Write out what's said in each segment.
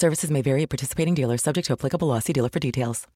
Services may vary at participating dealers, subject to applicable law. See dealer for details.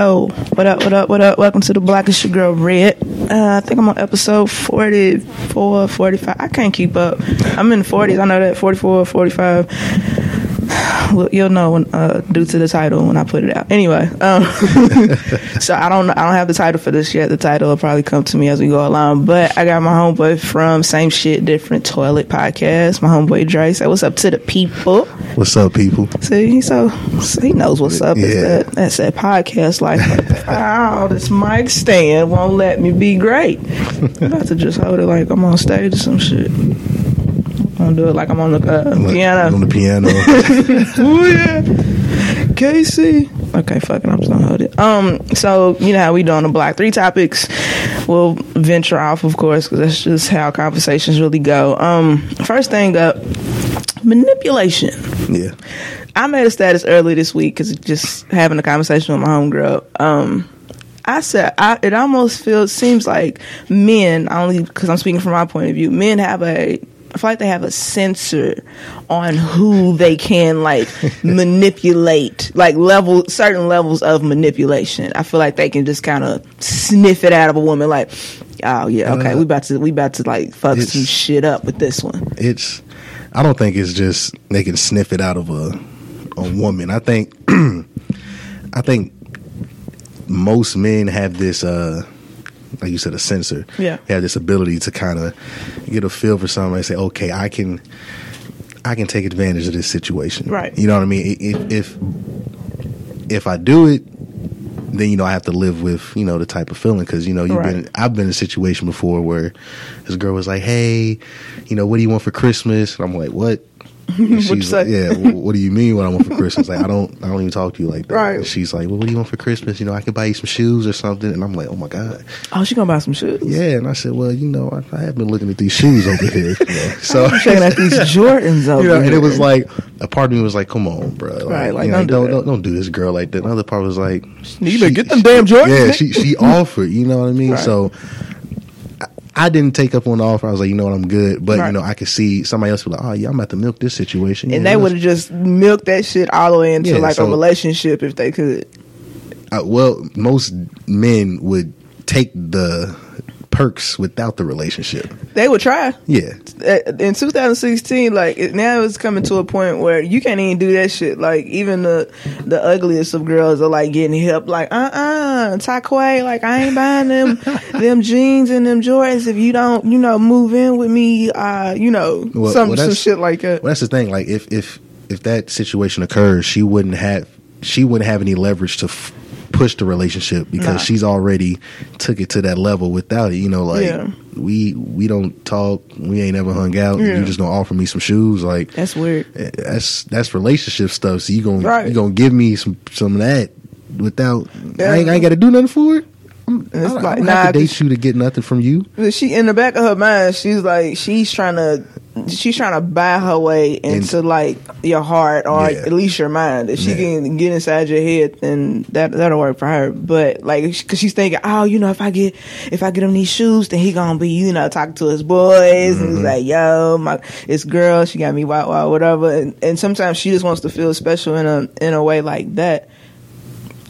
Yo, what up, what up, what up? Welcome to the Black is Your Girl Red. Uh, I think I'm on episode 44, 45. I can't keep up. I'm in the 40s. I know that 44, 45. Well, you'll know when, uh, due to the title when I put it out. Anyway, um, so I don't, I don't have the title for this yet. The title will probably come to me as we go along. But I got my homeboy from Same Shit Different Toilet Podcast. My homeboy Dre. Say what's up to the people. What's up, people? See, so, so he knows what's up. It's Yeah. that, that's that podcast like, oh, this mic stand won't let me be great. I'm about to just hold it like I'm on stage or some shit. I'm gonna do it like I'm on the uh, piano. On the piano. Ooh, yeah. Casey. Okay, fuck it. I'm just gonna hold it. Um, so you know how we doing the black three topics. We'll venture off, of course, because that's just how conversations really go. Um, first thing up, manipulation. yeah. I made a status early this week because just having a conversation with my homegirl. Um, I said I, it almost feels seems like men only because I'm speaking from my point of view. Men have a I feel like they have a sensor on who they can like manipulate, like level certain levels of manipulation. I feel like they can just kind of sniff it out of a woman, like, oh yeah, okay, Uh, we about to we about to like fuck some shit up with this one. It's. I don't think it's just they can sniff it out of a a woman. I think. I think most men have this. uh like you said, a sensor. Yeah. They have this ability to kind of get a feel for something and say, okay, I can, I can take advantage of this situation. Right. You know what I mean? If if if I do it, then you know I have to live with you know the type of feeling because you know you've Right. been I've been in a situation before where this girl was like, hey, you know, what do you want for Christmas? And I'm like, what? She's like, yeah. wh- what do you mean? What I want for Christmas? Like, I don't, I don't even talk to you like that. Right. And she's like, well, what do you want for Christmas? You know, I could buy you some shoes or something. And I'm like, oh my god, Oh, she gonna buy some shoes. yeah. And I said, well, you know, I, I have been looking at these shoes over here. you know. So I'm checking out these Jordans over you know, and it was like a part of me was like, "Come on, bro, like, Right, like, you know, don't do don't, don't don't do this girl like that." Another part was like, You better get them damn Jordans, Yeah, she she offered. You know what I mean? Right. So I, didn't take up on the offer. I was like, you know what, I'm good. But Right. you know, I could see somebody else be like, "Oh yeah, I'm about to milk this situation." and Yeah, they would have just milked that shit all the way into Yeah, like a relationship if they could. Uh, well, most men would take the perks without the relationship. They would try. Yeah, Uh, In 2016, like it, now it's coming to a point where you can't even do that shit. Like even the the ugliest of girls are like getting hip. Like uh uh Taquay, like I ain't buying them them jeans and them Jordans if you don't you know move in with me. Uh, you know Well- some well, some shit like that. Well, that's the thing. Like if if if that situation occurs, she wouldn't have she wouldn't have any leverage to f- push the relationship because Nah. she's already took it to that level without it. You know, like Yeah. we we don't talk, we ain't ever hung out. Yeah. You just gonna offer me some shoes, like That's weird. eh, that's that's relationship stuff. So you gonna Right. you gonna give me some some of that without Yeah. I ain't, I ain't got to do nothing for it. I'm, I don't, like, I don't nah, have to date you to get nothing from you. She in the back of her mind, she's like she's trying to she's trying to buy her way into like your heart or Yeah. at least your mind. If she Yeah. can get inside your head, then that that'll work for her. But like, because she's thinking, oh, you know, if I get if I get him these shoes, then he gonna be you know talking to his boys and Mm-hmm. he's like, yo, my it's girl, she got me wild wild whatever. And, and sometimes she just wants to feel special in a in a way like that.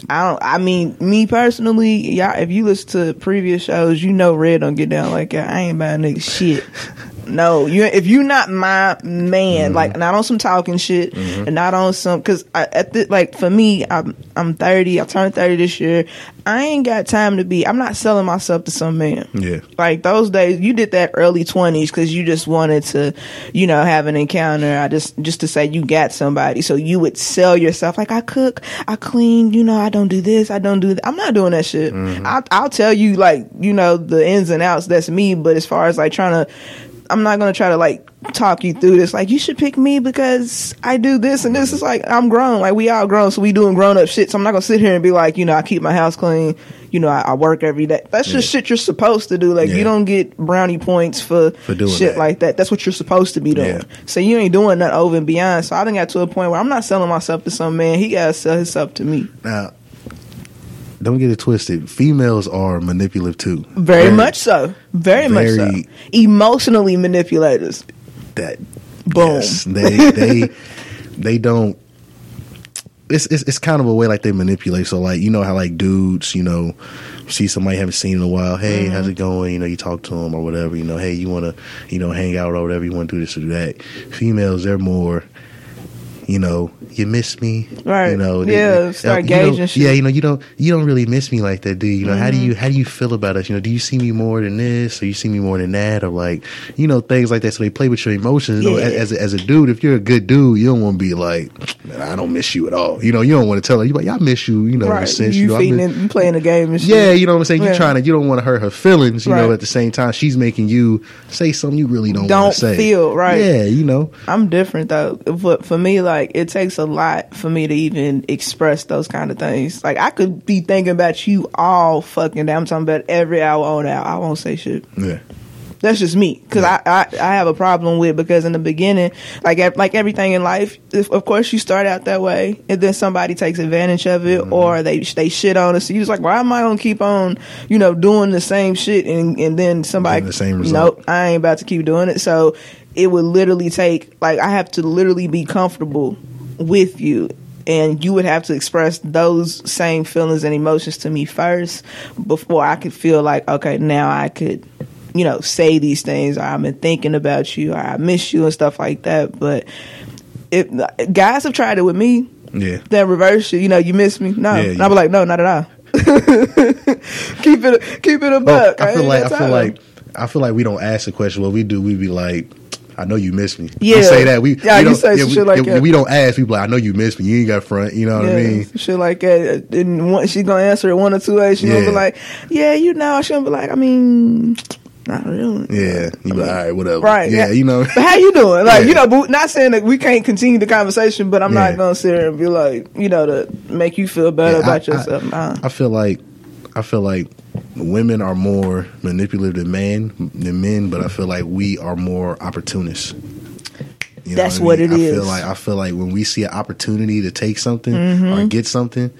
I don't. I mean, me personally, y'all. If you listen to previous shows, you know Red don't get down like that. I ain't buying nigga shit. No, you. If you're not my man, mm-hmm. like not on some talking shit, mm-hmm. and not on some because at the like for me, I'm I'm thirty. I turned thirty this year. I ain't got time to be. I'm not selling myself to some man. Yeah. Like those days, you did that early twenties because you just wanted to, you know, have an encounter. I just just to say you got somebody, so you would sell yourself. Like I cook, I clean. You know, I don't do this, I don't do that. I'm not doing that shit. Mm-hmm. I'll, I'll tell you like you know the ins and outs. That's me. But as far as like trying to, I'm not gonna try to like talk you through this. Like you should pick me because I do this and this. Is like I'm grown. Like we all grown, so we doing grown up shit. So I'm not gonna sit here and be like, you know, I keep my house clean. You know, I, I work every day. That's just shit you're supposed to do. Like Yeah. you don't get brownie points for, For doing shit that. like that. That's what you're supposed to be doing. Yeah. So you ain't doing that over and beyond. So I done got to a point where I'm not selling myself to some man. He gotta sell himself to me. Now, don't get it twisted. Females are manipulative too. Very, much so. Very, much so. Emotionally manipulators. that Boom. yes, they they they don't it's, it's it's kind of a way like they manipulate so like you know how like dudes you know see somebody you haven't seen in a while hey how's Mm-hmm. it going you know you talk to them or whatever you know hey you want to you know hang out or whatever you want to do this or do that females they're more you know you miss me Right. you know Yeah, start you know, yeah you know you don't you don't really miss me like that do you you know how do Mm-hmm. you how do you feel about us you know do you see me more than this or you see me more than that or like you know things like that so they play with your emotions you know, Yeah. as, as a dude if you're a good dude you don't want to be like man I don't miss you at all you know you don't want to tell her you like I miss you you know right. sense you know, feeding miss- you playing the game and shit. yeah, you know what I'm saying. You're trying to, you don't want to hurt her feelings, you know. At the same time, she's making you say something you really don't, Don't say. feel, right. Yeah, you know. I'm different though. But for me, like it takes a lot for me to even express those kind of things. Like I could be thinking about you all fucking day. I'm talking about every hour on hour. I won't say shit. Yeah, That's just me because I, I I have a problem with because in the beginning, like like everything in life, if, of course you start out that way, and then somebody takes advantage of it, Mm-hmm. or they they shit on us. So you just like, why am I gonna keep on, you know, doing the same shit, and and then somebody, the same result. nope, I ain't about to keep doing it. So it would literally take like I have to literally be comfortable with you. And you would have to express those same feelings and emotions to me first before I could feel like, okay, now I could you know, say these things. Or I've been thinking about you. Or I miss you and stuff like that. But if guys have tried it with me, yeah. then reverse it. You know, you miss me. No, Yeah, and. I'll be like, no, not at all. keep it, keep it a Well, buck. I feel like I feel like I feel like we don't ask the question. What we do, we be like, "I know you miss me." Yeah. we say that. We Yeah, we you don't, say some we, shit like yeah, that. We don't ask. people. like, "I know you miss me." You ain't got front. You know what I mean? shit like that. And one, she gonna answer it one or two ways. She gonna be like, "Yeah, you know." She gonna be like, "I mean, not really. Yeah, you be like, all right, whatever. Right. Yeah, you know. But how you doing? Like, Yeah. you know, but not saying that we can't continue the conversation, but I'm Yeah. not gonna sit here and be like, you know, to make you feel better Yeah, about I- yourself. nah. I feel like I feel like women are more manipulative than men than men, but I feel like we are more opportunists. You know That's I what mean? it I is. feel like I feel like when we see an opportunity to take something or get something,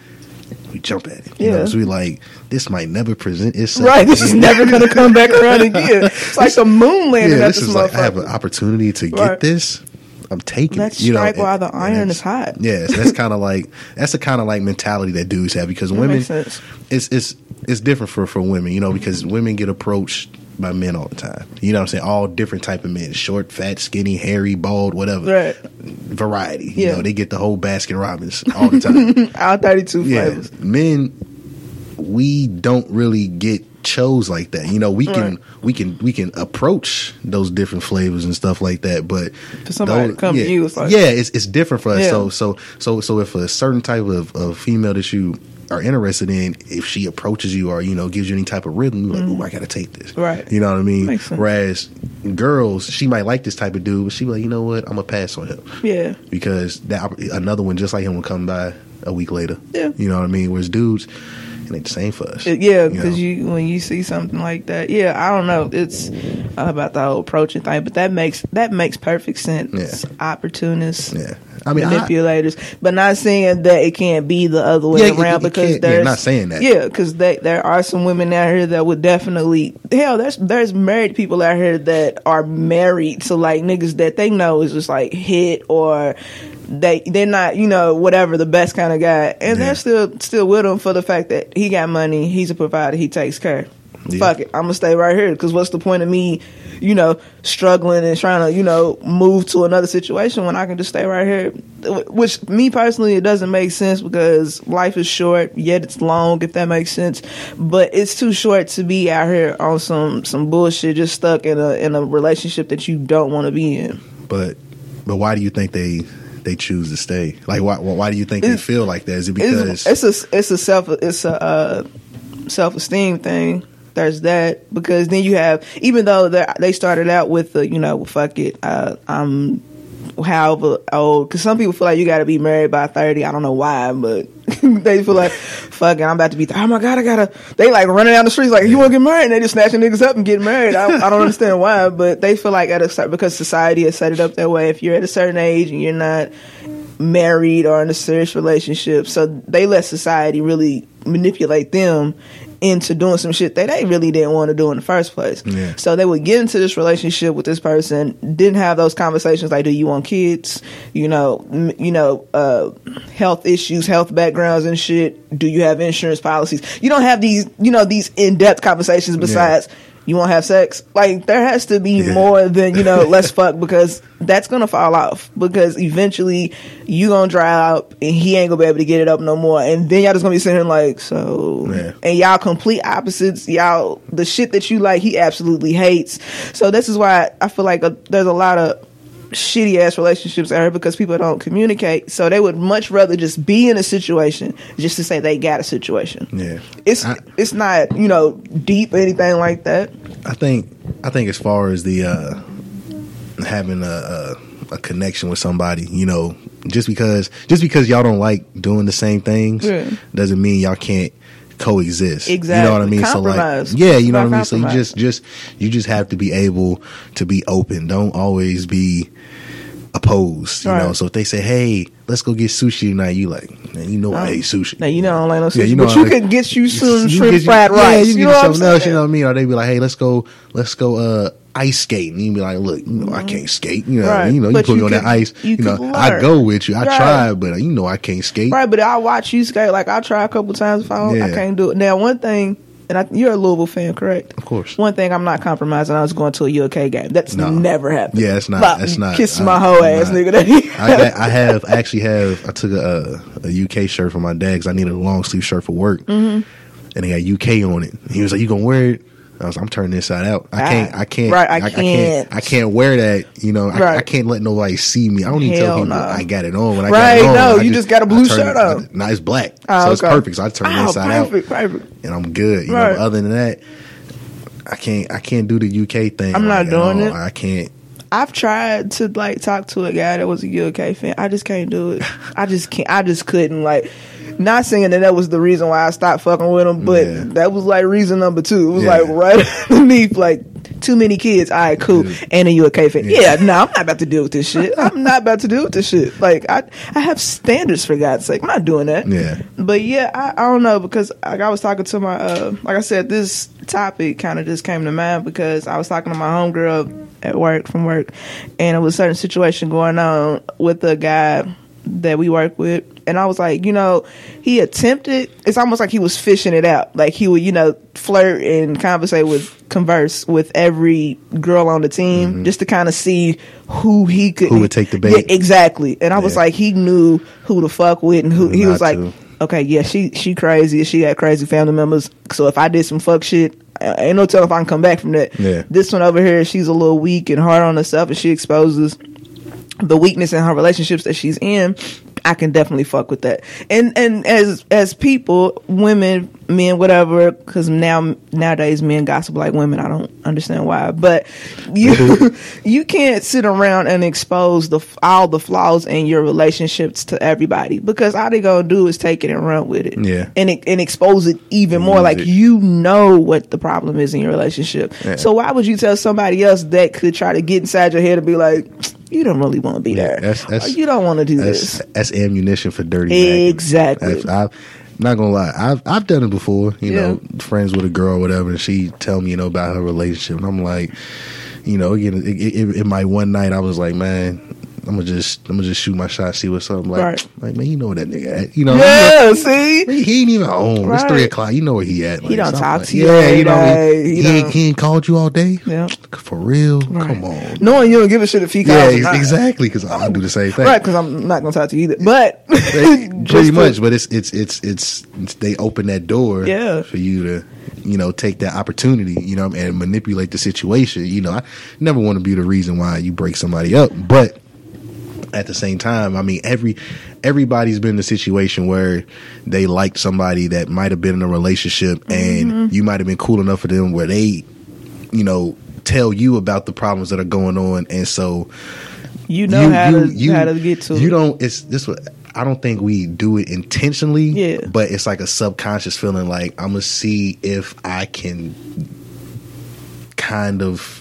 we jump at it. You Mm-hmm. Yeah. know, so we like this might never present itself. right, this is never gonna come back around again. It's like the moon landing Yeah, at this this is like I have an opportunity to get Right. this. I'm taking Let's it. You know, strike and- while the iron is hot. Yeah, so that's kind of like that's the kind of like mentality that dudes have because women makes sense. it's it's it's different for for women, you know, because women get approached by men all the time. You know what I'm saying? All different type of men, short, fat, skinny, hairy, bald, whatever. Right. Variety. You Yeah. know, they get the whole Baskin Robbins all the time. Our 32 yeah. flavors. Men we don't really get chose like that. You know, we can Right. we can we can approach those different flavors and stuff like that, but For somebody to come to yeah, you, it's like- yeah, it's it's different for us. Yeah. So so so so if a certain type of, of female that you are interested in, if she approaches you or you know gives you any type of rhythm, you're like, oh, I got to take this. Mm-hmm. Right. You know what I mean? Whereas girls, she might like this type of dude, but she be like, you know what, I'm gonna pass on him Yeah. because that another one just like him will come by a week later. Yeah. You know what I mean? Whereas dudes, it ain't the same for us. It- yeah, know? because you, when you see something like that, yeah, I don't know. It's about the whole approaching thing, but that makes that makes perfect sense. Yeah. Opportunists, Yeah. I mean, I, manipulators, but not saying that it can't be the other way Yeah, around it because can't- yeah, not saying that. Yeah, because there are some women out here that would definitely hell. There's there's married people out here that are married to like niggas that they know is just like hit or. They they're not you know whatever the best kind of guy and Yeah. they're still still with him for the fact that he got money he's a provider he takes care Yeah. fuck it I'm gonna stay right here because what's the point of me you know struggling and trying to you know move to another situation when I can just stay right here which me personally it doesn't make sense because life is short yet it's long if that makes sense but it's too short to be out here on some some bullshit just stuck in a in a relationship that you don't want to be in but but why do you think they they choose to stay? Like, why why do you think they feel like that? Is it because it's, it's a it's a self it's a uh, self esteem thing. There's that because then you have even though they started out with the you know fuck it uh, I'm however old because some people feel like you got to be married by thirty. I don't know why, but they feel like fuck it I'm about to be oh my god I gotta they like running down the streets like you want to get married and they just snatching niggas up and getting married. I, I don't understand why, but they feel like at a certain because society has set it up that way. If you're at a certain age and you're not married or in a serious relationship. So they let society really manipulate them into doing some shit that they really didn't want to do in the first place. Yeah. So they would get into this relationship with this person, didn't have those conversations like, do you want kids? You know, m- you know, uh, health issues, health backgrounds and shit. Do you have insurance policies? You don't have these, you know, these in-depth conversations besides you want to have sex. Like there has to be Yeah. more than, you know, let's fuck because that's to fall off because eventually you to dry out and he ain't to be able to get it up no more. And then y'all just to be sitting like, so, Yeah. and y'all complete opposites. Y'all, the shit that you like, he absolutely hates. So this is why I feel like uh there's a lot of shitty ass relationships are because people don't communicate. So they would much rather just be in a situation just to say they got a situation. yeah? It's I- it's not you know deep or anything like that. I think I think as far as the uh, having a, a a connection with somebody, you know, just because just because y'all don't like doing the same things Yeah. doesn't mean y'all can't coexist. You know what I mean? Compromise. So like, yeah, you know what I mean. So you just just you just have to be able to be open. Don't always be opposed. You know. So if they say, "Hey, let's go get sushi tonight," you like, man, you know I hate sushi. Now you know I don't like no sushi, Yeah, you know but you like- could get you some You shrimp fried yeah, rice. you, You, can know get what I'm something else, you know what I mean? Or they be like, hey, let's go, let's go uh, ice skating. And you be like, look, you know, I can't skate. You know, Mm-hmm. Right. you know, you put me you on that ice. you You, know, could I go with you. I Right. try, but uh, you know, I can't skate. Right, but I watch you skate. Like I try a couple times. If I don't, I can't do it. Now one thing, and I, you're a Louisville fan, correct? Of course. One thing I'm not compromising. I was going to a UK game. That's No. never happened. Yeah, it's not- it's not. Kiss my whole I'm ass, not. nigga. I, got, I have I actually have I took a, a, UK shirt for my dad because I needed a long sleeve shirt for work, Mm-hmm. and they got UK on it. He was like, "You gonna wear it?" I was, like, "I'm turning this side out. I can't. Ah, I can't. Right, I I, can't. can't. I can't wear that. You know, I, Right. I can't let nobody see me. I don't even Hell tell people no. I got it on. When I Right, got it on, Right? no, I you just got a blue shirt on. I- No, it's black, Oh, so it's perfect. So I turn Oh, ah, inside perfect, out, perfect. and I'm good. You Right. know, other than that. I can't I can't do the UK thing. I'm not doing it. I can't. I've tried to like talk to a guy that was a UK fan. I just can't do it. I just can't. I just couldn't. Like, not saying that that was the reason why I stopped fucking with him, but Yeah. that was like reason number two. It was Yeah. like right underneath, like too many kids. All right, cool. And a UK fan. Yeah, no, I'm not about to deal with this shit. I'm not about to deal with this shit. Like, I I have standards for God's sake. I'm not doing that. Yeah. But yeah, I, I don't know because like I was talking to my uh like I said, this topic kind of just came to mind because I was talking to my homegirl at work from work, and it was a certain situation going on with a guy that we work with, and I was like, you know, he attempted. It's almost like he was fishing it out, like he would, you know, flirt and conversate with, converse with every girl on the team, just to kind of see who he could, Mm-hmm. Who would take the bait. Yeah, exactly. And I was like, he knew who to fuck with, and who he was like, to. okay, yeah, she she crazy. She got crazy family members. So if I did some fuck shit, ain't no telling if I can come back from that. Yeah. This one over here, she's a little weak and hard on herself, and she exposes the weakness in her relationships that she's in. I can definitely fuck with that. And and as as people, women, men, whatever, because now nowadays men gossip like women. I don't understand why, but you you can't sit around and expose the all the flaws in your relationships to everybody because all they gonna do is take it and run with it. Yeah. and it, and expose it even more. Like you know what the problem is in your relationship. Yeah. So why would you tell somebody else that could try to get inside your head and be like, you don't really want to be there. that's- that's- you don't want to do That's this. that's ammunition for dirty. Exactly. I've not gonna lie. I've I've done it before. You Yeah. know, friends with a girl or whatever, and she tell me you know about her relationship, and I'm like, you know, again, it, it, it, my one night, I was like, man. I'm gonna just I'm gonna just shoot my shot, see what's up. Like, Right. like man, you know where that nigga at. You know, Yeah, see? He he ain't even home. It's three o'clock. You know where he at. He don't talk like- to you Yeah, you know. what I mean? day. He He, ain't, don't- he ain't called you all day. Yeah. For real? Come Right. on. Knowing you don't give a shit if he calls Yeah, or ex- not. exactly. Because I do the same thing. Right, because I'm not going to talk to you either. But Pretty much, but it's, it's it's it's it's they open that door Yeah. for you to you know take that opportunity you know and manipulate the situation. You know, I never want to be the reason why you break somebody up, but at the same time, I mean every everybody's been in a situation where they liked somebody that might have been in a relationship Mm-hmm. and you might have been cool enough for them where they you know tell you about the problems that are going on and so you know how, to, you, how to get to you it. don't it's this what i don't think we do it intentionally Yeah. but it's like a subconscious feeling like i'm gonna see if i can kind of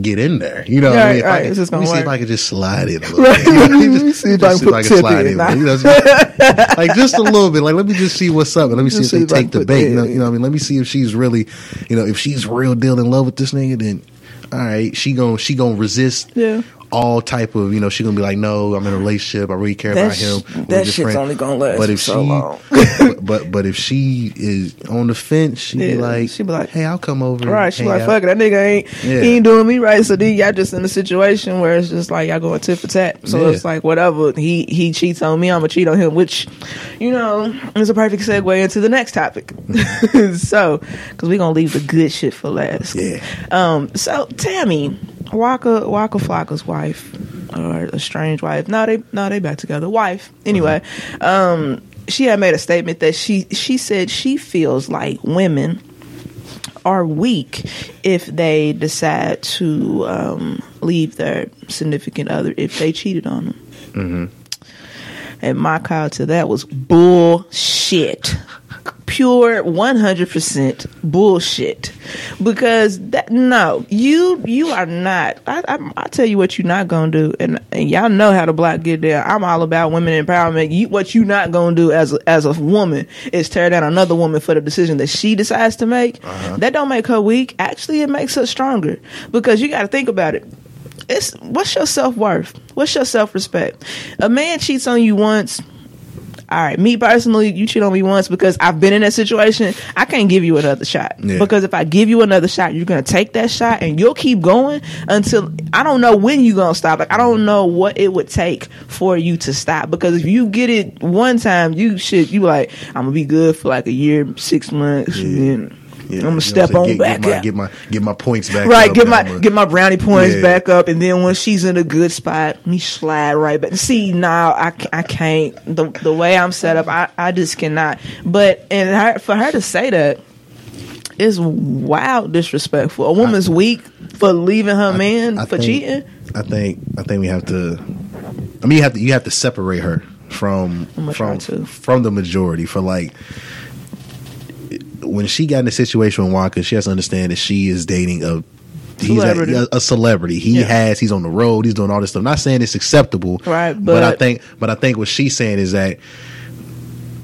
get in there you know what I mean? If I right, can- just let me gonna see if i can just slide in a little Right. bit You know, Let me just- see if I just can put tip slide in. You know, just- like just a little bit like let me just see what's up and let me see Just if see they if take the bait you know, you know what i mean let me see if she's really you know if she's real deal in love with this nigga then all right she gonna she gonna resist Yeah. All type of you know she gonna be like no i'm in a relationship i really care That about sh- him that We're just shit's friends. only gonna last but if so she long. but, but but if she is on the fence she be like she be like- hey i'll come over Right, she like, out." fuck it, that nigga ain't Yeah. he ain't doing me right. So then y'all just in a situation where it's just like y'all going tit for tat. So Yeah. it's like whatever he he cheats on me, I'm gonna cheat on him, which you know is a perfect segue into the next topic. so because we gonna leave the good shit for last. Yeah. Um. So Tammy, Waka Waka Flocka's wife or a strange wife. No, they no they back together. Wife. Anyway. Um. She had made a statement that she she said she feels like women are weak if they decide to um, leave their significant other if they cheated on them. Mm-hmm. And my call to that was bullshit. Pure 100% bullshit. Because that, no, you, you are not, I, I, I tell you what you're not gonna do. And, and y'all know how the block get there. I'm all about women empowerment. You, what you not gonna do as, a, as a woman is tear down another woman for the decision that she decides to make. Uh-huh. That don't make her weak. Actually, it makes her stronger. Because you gotta think about it it's what's your self worth? What's your self respect? A man cheats on you once. All right, me personally, you cheat on me once because I've been in that situation. I can't give you another shot Yeah. because if I give you another shot, you're gonna take that shot and you'll keep going until I don't know when you're gonna stop. Like I don't know what it would take for you to stop because if you get it one time, you should you like I'm gonna be good for like a year, six months, and then Yeah, I'm gonna step on get, back get my, get my get my points back right up, get my get my brownie points Yeah. back up and then when she's in a good spot me slide right back see now I, I can't the the way i'm set up i i just cannot but and her, for her to say that is wild disrespectful. A woman's weak for leaving her man I for think- cheating. I think I think we have to. I mean, you have to you have to separate her from I'm gonna try from from the majority. For like, when she got in a situation with Waka, she has to understand that she is dating a. He's Celebrity. a, a celebrity. He Yeah. has. He's on the road. He's doing all this stuff. Not saying it's acceptable, Right, but, I think, but I think what she's saying is that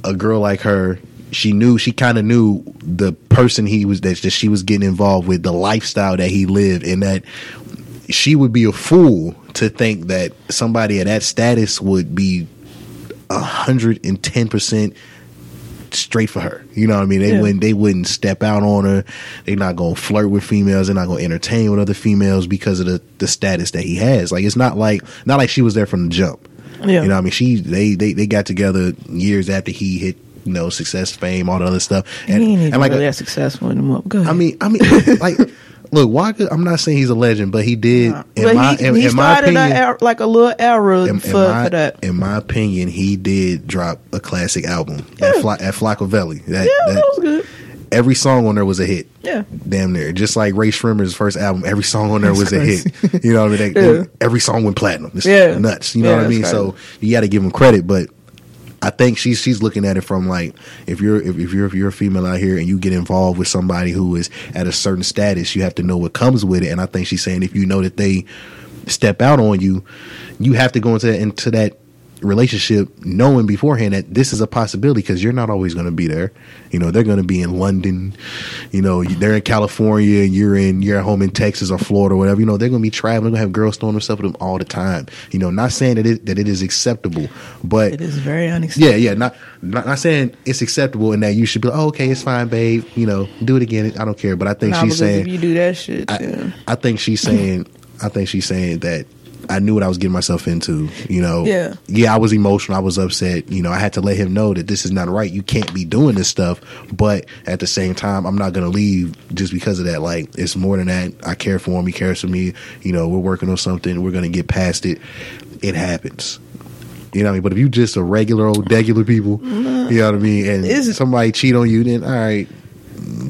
a girl like her, she knew, she kind of knew the person he was that, that she was getting involved with, the lifestyle that he lived, and that she would be a fool to think that somebody at that status would be a hundred and ten percent straight for her. You know what I mean? They Yeah. wouldn't they wouldn't step out on her. They're not gonna flirt with females, they're not gonna entertain with other females because of the, the status that he has. Like it's not like not like she was there from the jump. Yeah. You know what I mean? She they, they they got together years after he hit you know, success, fame, all the other stuff. And, he ain't even and like really that successful anymore. Go ahead. I mean, I mean, like, look, Waka. I'm not saying he's a legend, but he did. In but my, he, in, he in my opinion, era- like a little era in, in for, my, for that. in my opinion, he did drop a classic album at, Fla- at Flockaveli. That, Yeah, that- that was good. every song on there was a hit. Yeah. Damn near. Just like Rae Sremmurd's first album, every song on there was a hit. You know what I mean? They- Yeah. Every song went platinum. It's Yeah. nuts. You know Yeah, what I mean? crazy. So you got to give him credit, but I think she's she's looking at it from like if you're if, if you're if you're a female out here and you get involved with somebody who is at a certain status, you have to know what comes with it. And I think she's saying if you know that they step out on you, you have to go into into that relationship knowing beforehand that this is a possibility because you're not always going to be there. You know, they're going to be in London. You know, they're in California. You're in you're at home in Texas or Florida or whatever. You know, they're going to be traveling. They're going to have girls throwing themselves with them all the time. You know, not saying that it that it is acceptable, but It is very unacceptable. yeah, yeah, not, not not saying it's acceptable and that you should be like, oh, okay, it's fine, babe. You know, do it again. I don't care. But I think Nah, she's saying if you do that shit, I, I think she's saying I think she's saying that I knew what I was getting myself into. You know, Yeah. yeah, I was emotional. I was upset. You know, I had to let him know that this is not right. You can't be doing this stuff. But at the same time, I'm not gonna leave just because of that. Like it's more than that. I care for him. He cares for me. You know, we're working on something. We're gonna get past it. It happens. You know what I mean? But if you just a regular old regular people, you know what I mean, and Is somebody cheat on you, then all right,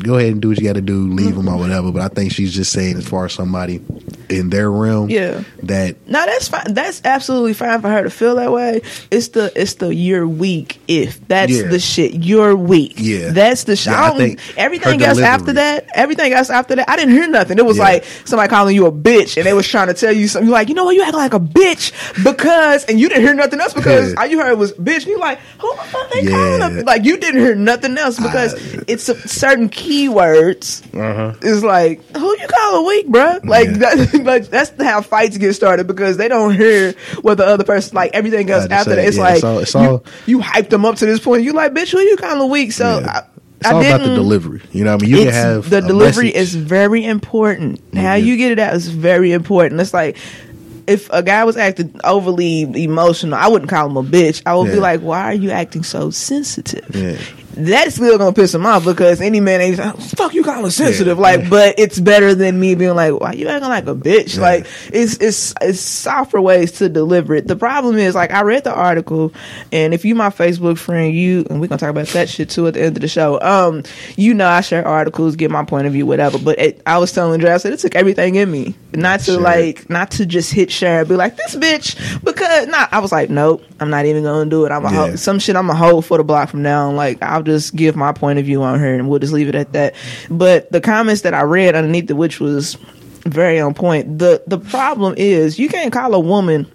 go ahead and do what you got to do, leave them or whatever. But I think she's just saying, as far as somebody in their realm, Yeah. that No, that's fine. That's absolutely fine for her to feel that way. It's the it's the you're weak if that's Yeah. the shit. You're weak. Yeah. that's the shit. Yeah, I I everything else delivery- after that, everything else after that, I didn't hear nothing. It was Yeah. like somebody calling you a bitch, and they was trying to tell you something. You're like, you know what, you act like a bitch because, and you didn't hear nothing else because all you heard was bitch. And you're like, who the fuck they calling? A, like you didn't hear nothing else because I- it's a, certain keywords uh-huh. is like, who you call a weak, bro? Like, that, like that's how fights get started because they don't hear what the other person like. Everything else just after say, that, it's yeah, like it's all- it's you, all- you hyped them up to this point. You like, bitch, who you kind of weak? So Yeah. I, it's I all about the delivery. You know, what I mean, you can have the delivery message. is very important. How Mhm. you get it out is very important. It's like if a guy was acting overly emotional, I wouldn't call him a bitch. I would be like, why are you acting so sensitive? Yeah. That's still gonna piss him off because any man ain't like, fuck you calling sensitive. Yeah. Like, but it's better than me being like, why you acting like a bitch? Yeah. Like it's it's it's softer ways to deliver it. The problem is like I read the article and if you my Facebook friend, you and we're gonna talk about that shit too at the end of the show. Um, you know I share articles, get my point of view, whatever. But it, I was telling Dre, I said it took everything in me. Not to it. like not to just hit share and be like, this bitch because nah, I was like, Nope, I'm not even gonna do it. I'm a Yeah. hoe some shit I'm a hold for the block from now on. Like I'll just give my point of view on her and we'll just leave it at that. But the comments that I read underneath it, which was very on point. The the problem is you can't call a woman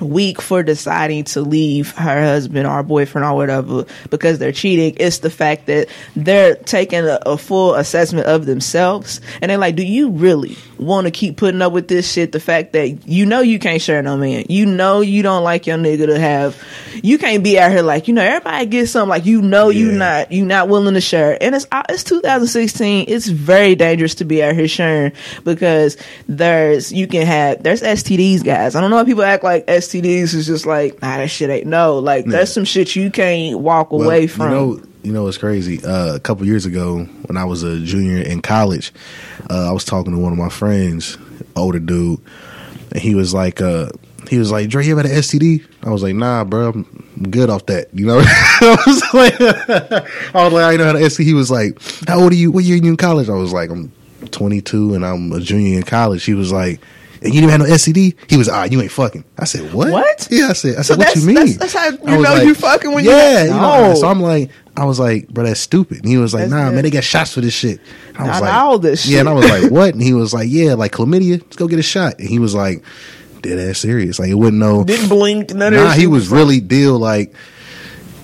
weak for deciding to leave her husband or boyfriend or whatever because they're cheating. It's the fact that they're taking a, a full assessment of themselves and they're like, do you really want to keep putting up with this shit? The fact that you know you can't share no man. You know you don't like your nigga to have, you can't be out here like, you know, everybody gets something like, you know, you Yeah. not, you not willing to share. And it's, uh, it's 2016. It's very dangerous to be out here sharing because there's, you can have, there's STDs guys. I don't know why people act like STDs is just like, nah, that shit ain't no. Like, Yeah. there's some shit you can't walk Well, away from. You know, you know what's crazy? Uh, a couple years ago, when I was a junior in college, uh, I was talking to one of my friends, older dude, and he was like, uh, he was like, "Dre, you ever had an STD?" I was like, "Nah, bro, I'm I'm good off that. You know, I was like, I was like, I know how to STD. He was like, how old are you? What year are you in college? I was like, I'm 22 and I'm a junior in college. He was like, and you didn't have no STD? He was, ah, you ain't fucking. I said, what? What? Yeah, I said, I So said, what you mean? that's- that's how you know you fucking when you- yeah, you know, No. So I'm like, I was like, bro, that's stupid. And he was like, That's nah, good. man, they got shots for this shit. I was Not like, all this Yeah, and I was like, what? And he was like, yeah, like chlamydia. Let's go get a shot. And he was like, dead ass serious. Like it wouldn't know. Didn't blink. None of Nah, that he was really deal like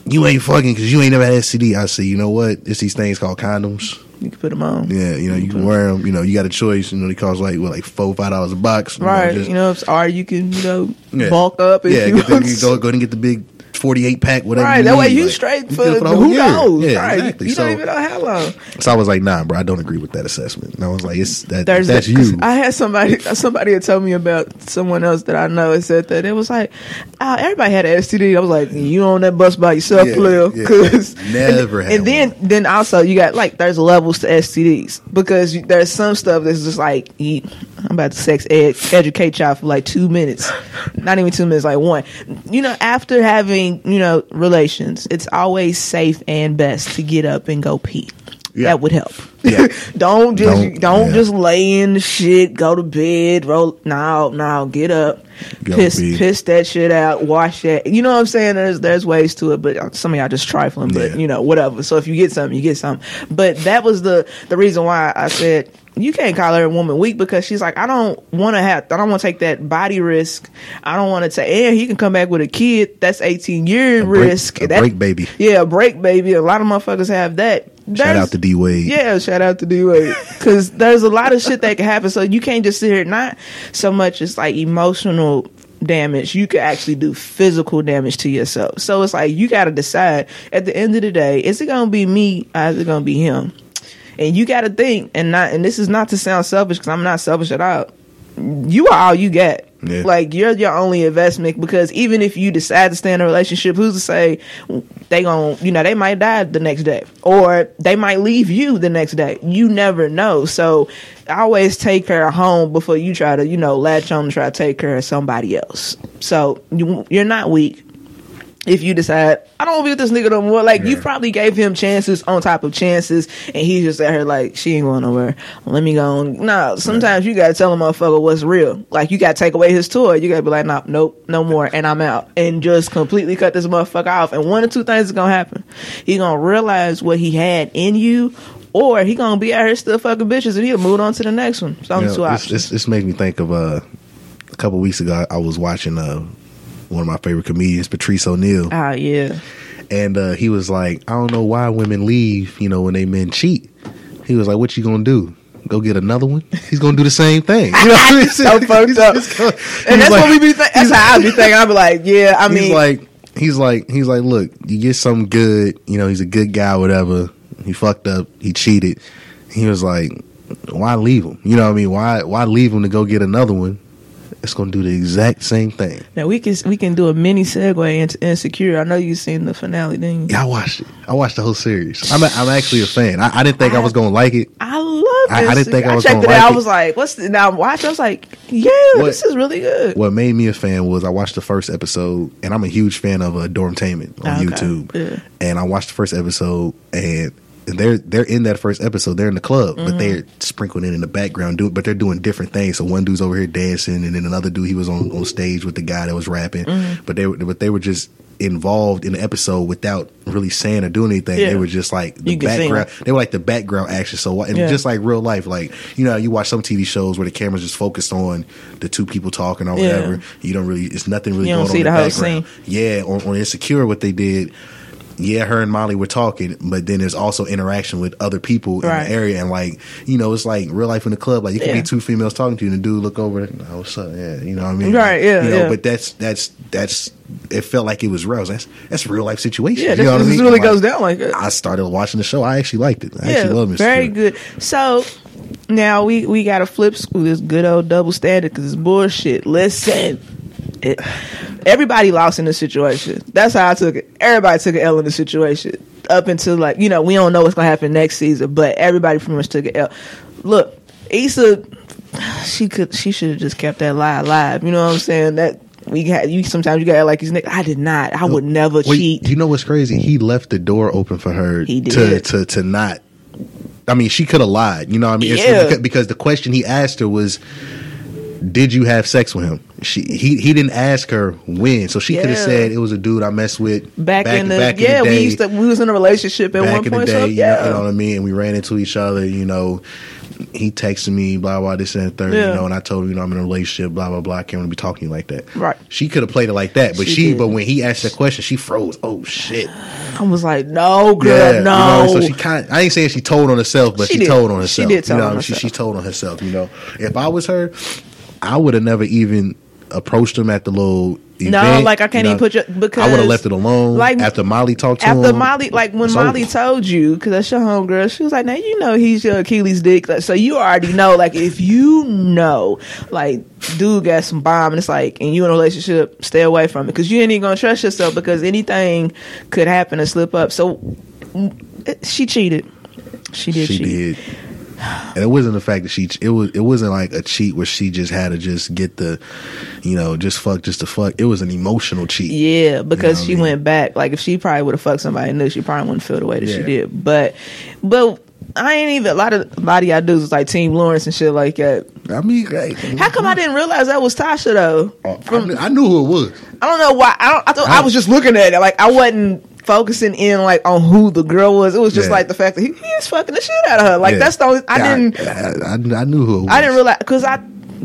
you ain't fucking because you ain't never had STD. I said, you know what? It's these things called condoms. You can put them on. Yeah, you know you can wear them. You know you got a choice. You know they cost like what like four five dollars a box. You know, Right. just- you know, if- or you can, you know, yeah. bulk up Yeah, you get the, you go go and get the big forty eight pack whatever. Right, you that way you like, straight for who year. knows. Yeah, right. exactly. You so, don't even know how long. so I was like, nah, bro, I don't agree with that assessment. And I was like, it's that There's that's a- you. I had somebody somebody had told me about someone else that I know and said that it was like oh, everybody had an STD. I was like, you on that bus by yourself, Yeah, yeah. Because Never and, had and then one. then also you got like there's levels to STDs because you, there's some stuff that's just like you, I'm about to sex ed, educate y'all for like two minutes, not even two minutes, like one. You know, after having you know relations, it's always safe and best to get up and go pee. Yeah. That would help. Yeah. don't just Don't- don't, yeah. just lay in the shit, go to bed, roll. No, no, get up, Go piss pee. piss that shit out, wash that. You know what I'm saying? There's there's ways to it, but some of y'all just trifling. But you know whatever. So if you get something, you get something. But that was the the reason why I said. You can't call her a woman weak because she's like, I don't want to have, I don't want to take that body risk. I don't want to take, and he can come back with a kid. That's 18 year A break- risk. a That- break baby. Yeah, a break baby. A lot of motherfuckers have that. Shout out to D Wade. yeah, shout out to D Wade because there's a lot of shit that can happen. So you can't just sit here. Not so much as like emotional damage. You can actually do physical damage to yourself. So it's like you got to decide at the end of the day: is it gonna be me or is it gonna be him? And you got to think, and not. And this is not to sound selfish because I'm not selfish at all. You are all you get. Yeah. Like you're your only investment because even if you decide to stay in a relationship, who's to say they gon' you know they might die the next day or they might leave you the next day. You never know. So always take care of home before you try to you know latch on and try to take care of somebody else. So you, you're not weak if you decide I don't want to be with this nigga no more. Like you probably gave him chances on top of chances, and he's just at her like she ain't going nowhere. Let me go. On. No, sometimes you gotta tell a motherfucker what's real. Like you gotta take away his toy. You gotta be like, nah, nope, no more, and I'm out, and just completely cut this motherfucker off. And one of two things is gonna happen. He gonna realize what he had in you. Or he gonna be out here still fucking bitches, and he'll move on to the next one. So You only know, two this, options. this, this made me think of uh, a couple weeks ago. I was watching uh, one of my favorite comedians, Patrice O'Neal, Ah, yeah. and uh, he was like, "I don't know why women leave. You know, when they men cheat." He was like, "What you gonna do? Go get another one? He's gonna do the same thing." You know what I mean? so fucked up. Gonna- And that's like- what we be. Th- that's how I be thinking. I be like, yeah. I mean, he's like, he's like, he's like, look, you get something good. You know, he's a good guy, whatever. He fucked up. He cheated. He was like, why leave him? You know what I mean? Why why leave him to go get another one? It's gonna do the exact same thing. Now we can we can do a mini segue into Insecure. I know you've seen the finale, didn't you? Yeah, I watched it. I watched the whole series. I'm a, I'm actually a fan. I, I didn't think I, was gonna like it. I love. I- I didn't think I was gonna like it out. like I was like, "What's the, now?" Watch. I was like, "Yeah, What- this is really good." What made me a fan was I watched the first episode, and I'm a huge fan of uh, Dormtainment on Okay. YouTube. Yeah. And I watched the first episode, and they're they're in that first episode. They're in the club, Mm-hmm. but they're sprinkling in in the background, do but they're doing different things. So one dude's over here dancing, and then another dude he was on on stage with the guy that was rapping. Mm-hmm. But they were but they were just involved in the episode without really saying or doing anything. Yeah. They were just like the You can see 'em. background. They were like the background action. So and Yeah. just like real life, like you know, you watch some TV shows where the camera's just focused on the two people talking or Yeah. whatever. You don't really, it's nothing really You don't going see on the in whole background. Yeah, on, on Insecure, what they did. Yeah, her and Molly were talking, but then there's also interaction with other people in Right. the area, and like you know, it's like real life in the club. Like you can Yeah. be two females talking to you, and the dude look over, oh, what's up? Yeah, you know what I mean? Right, yeah, You know, yeah. but that's that's that's it felt like it was real. That's that's a real life situation. Yeah, you this, know what I this mean? really Like, goes down like that. I started watching the show. I actually liked it. I yeah, actually love it. very good. So now we we got to flip school this good old double standard because it's bullshit. Listen, it, everybody lost in the situation. That's how I took it. Everybody took an L in the situation up until like you know we don't know what's gonna happen next season, but everybody pretty much took an L. Look, Issa, she could she should have just kept that lie alive. You know what I'm saying? That we got you. Sometimes you got to like these niggas. I did not. I would never Well, cheat. You know what's crazy? He left the door open for her He to did. to to not. I mean, she could have lied. You know what I mean? Yeah. because, because the question he asked her was, "Did you have sex with him?" She he he didn't ask her when, so she could have said it was a dude I messed with back, in the back yeah, the we used to we was in a relationship at back one in point. the so day. you, know, yeah, you know what I mean? And we ran into each other. You know, he texted me, blah blah this and the third. Yeah. You know, and I told him, you know, I'm in a relationship, blah blah blah. I can't really be talking like that. Right. She could have played it like that, but She she, but when he asked that question, she froze. Oh shit. I was like, no, girl, Yeah, no. You know, so she kind. I ain't saying she told on herself, but She she, told on herself. She did tell you know, on She, herself. she told on herself. You know, if I was her, I would have never even approached him at the little. Event, No, like, I can't you even put you- because- I would have left it alone. like, after Molly talked to him. After Molly, like when Molly over. told you, because that's your homegirl, she was like, "Now you know he's your Achilles dick." Like, so you already know. Like if you know, like dude got some bomb, and it's like, and you in a relationship, stay away from it because you ain't even gonna trust yourself because anything could happen and slip up. So mm, she cheated. She did. she cheat. did. And it wasn't the fact that she. It was. It wasn't like a cheat where she just had to just get the, you know, just fuck, just to fuck. It was an emotional cheat. Yeah, because what I she mean? went back. Like if she probably would have fucked somebody new, she probably wouldn't feel the way that she did. But, but I ain't even a lot of a lot of y'all dudes was like Team Lawrence and shit like that. I mean, hey, How come I didn't realize that was Tasha though? Uh, I, knew, I knew who it was. I don't know why. I don't. I, thought, I was just looking at it. Like I wasn't focusing in like on who the girl was. It was just Yeah. like the fact that he, he was fucking the shit out of her. Like Yeah. that's the only. I Yeah, didn't. I, I, I knew who it was. I didn't realize because I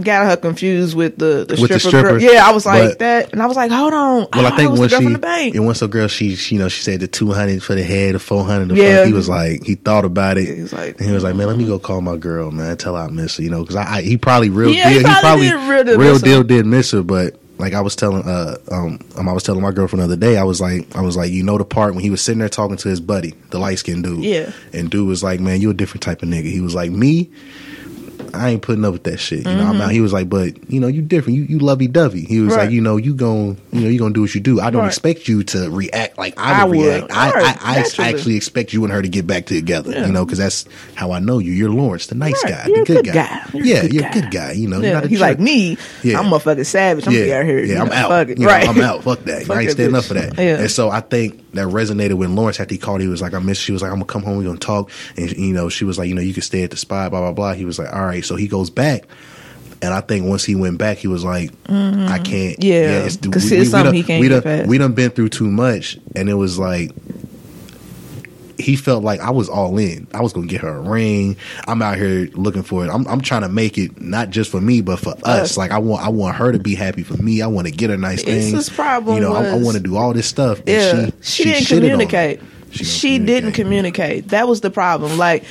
got her confused with the the With stripper, the stripper, girl. Yeah, I was like but- that, and I was like, hold on. Well, I Oh, think when she, from the bank. and once the girl, she, she, you know, she said the two hundred for the head, the four hundred. Yeah. he was like, he thought about it. He was like- and he was like, man, let me go call my girl, man, tell her I miss her, you know, because I, I, he probably real Yeah, he deal, probably did real deal real deal did miss her, but like I was telling, uh, um, um, I was telling my girlfriend the other day, I was like, I was like, you know, the part when he was sitting there talking to his buddy, the light skinned dude, Yeah. and dude was like, man, you a different type of nigga. He was like, me. I ain't putting up with that shit. You know, Mm-hmm. I'm out. He was like, but you know, you different. You you lovey dovey. He was Right. like, you know, you gon' you know, you gonna do what you do. I don't Right. expect you to react like I I would would. react. I, Right. I, I Naturally. actually expect you and her to get back together. Yeah. You know, because that's how I know you. You're Lawrence, the nice guy, You're the good, good guy. guy. You're yeah, good you're guy. a good guy. You know, you're Yeah, not a he's jerk. like me. Yeah. I'm a fucking savage. I'm yeah, gonna be out here. Yeah, I'm know, out. Fuck it. You know, right. I'm out. Fuck that. I ain't standing up for that. And so I think that resonated with Lawrence after he called. He was like, I miss. She was like, I'm gonna come home. We're gonna talk. And you know, she was like, you know, you can stay at the spot. Blah blah blah. He was like, all right. So he goes back. And I think once he went back, he was like, I can't. Mm-hmm. Yeah, it's- 'cause it's something done, he can't we done. We done been through too much, and it was like he felt like I was all in. I was gonna get her a ring. I'm out here looking for it. I'm, I'm trying to make it not just for me, but for us. Like I want, I want her to be happy for me. I want to get her nice things. his problem You know, I, I want to do all this stuff. and Yeah, she, didn't shitted on me. communicate. She She, don't didn't communicate. communicate. That was the problem. Like,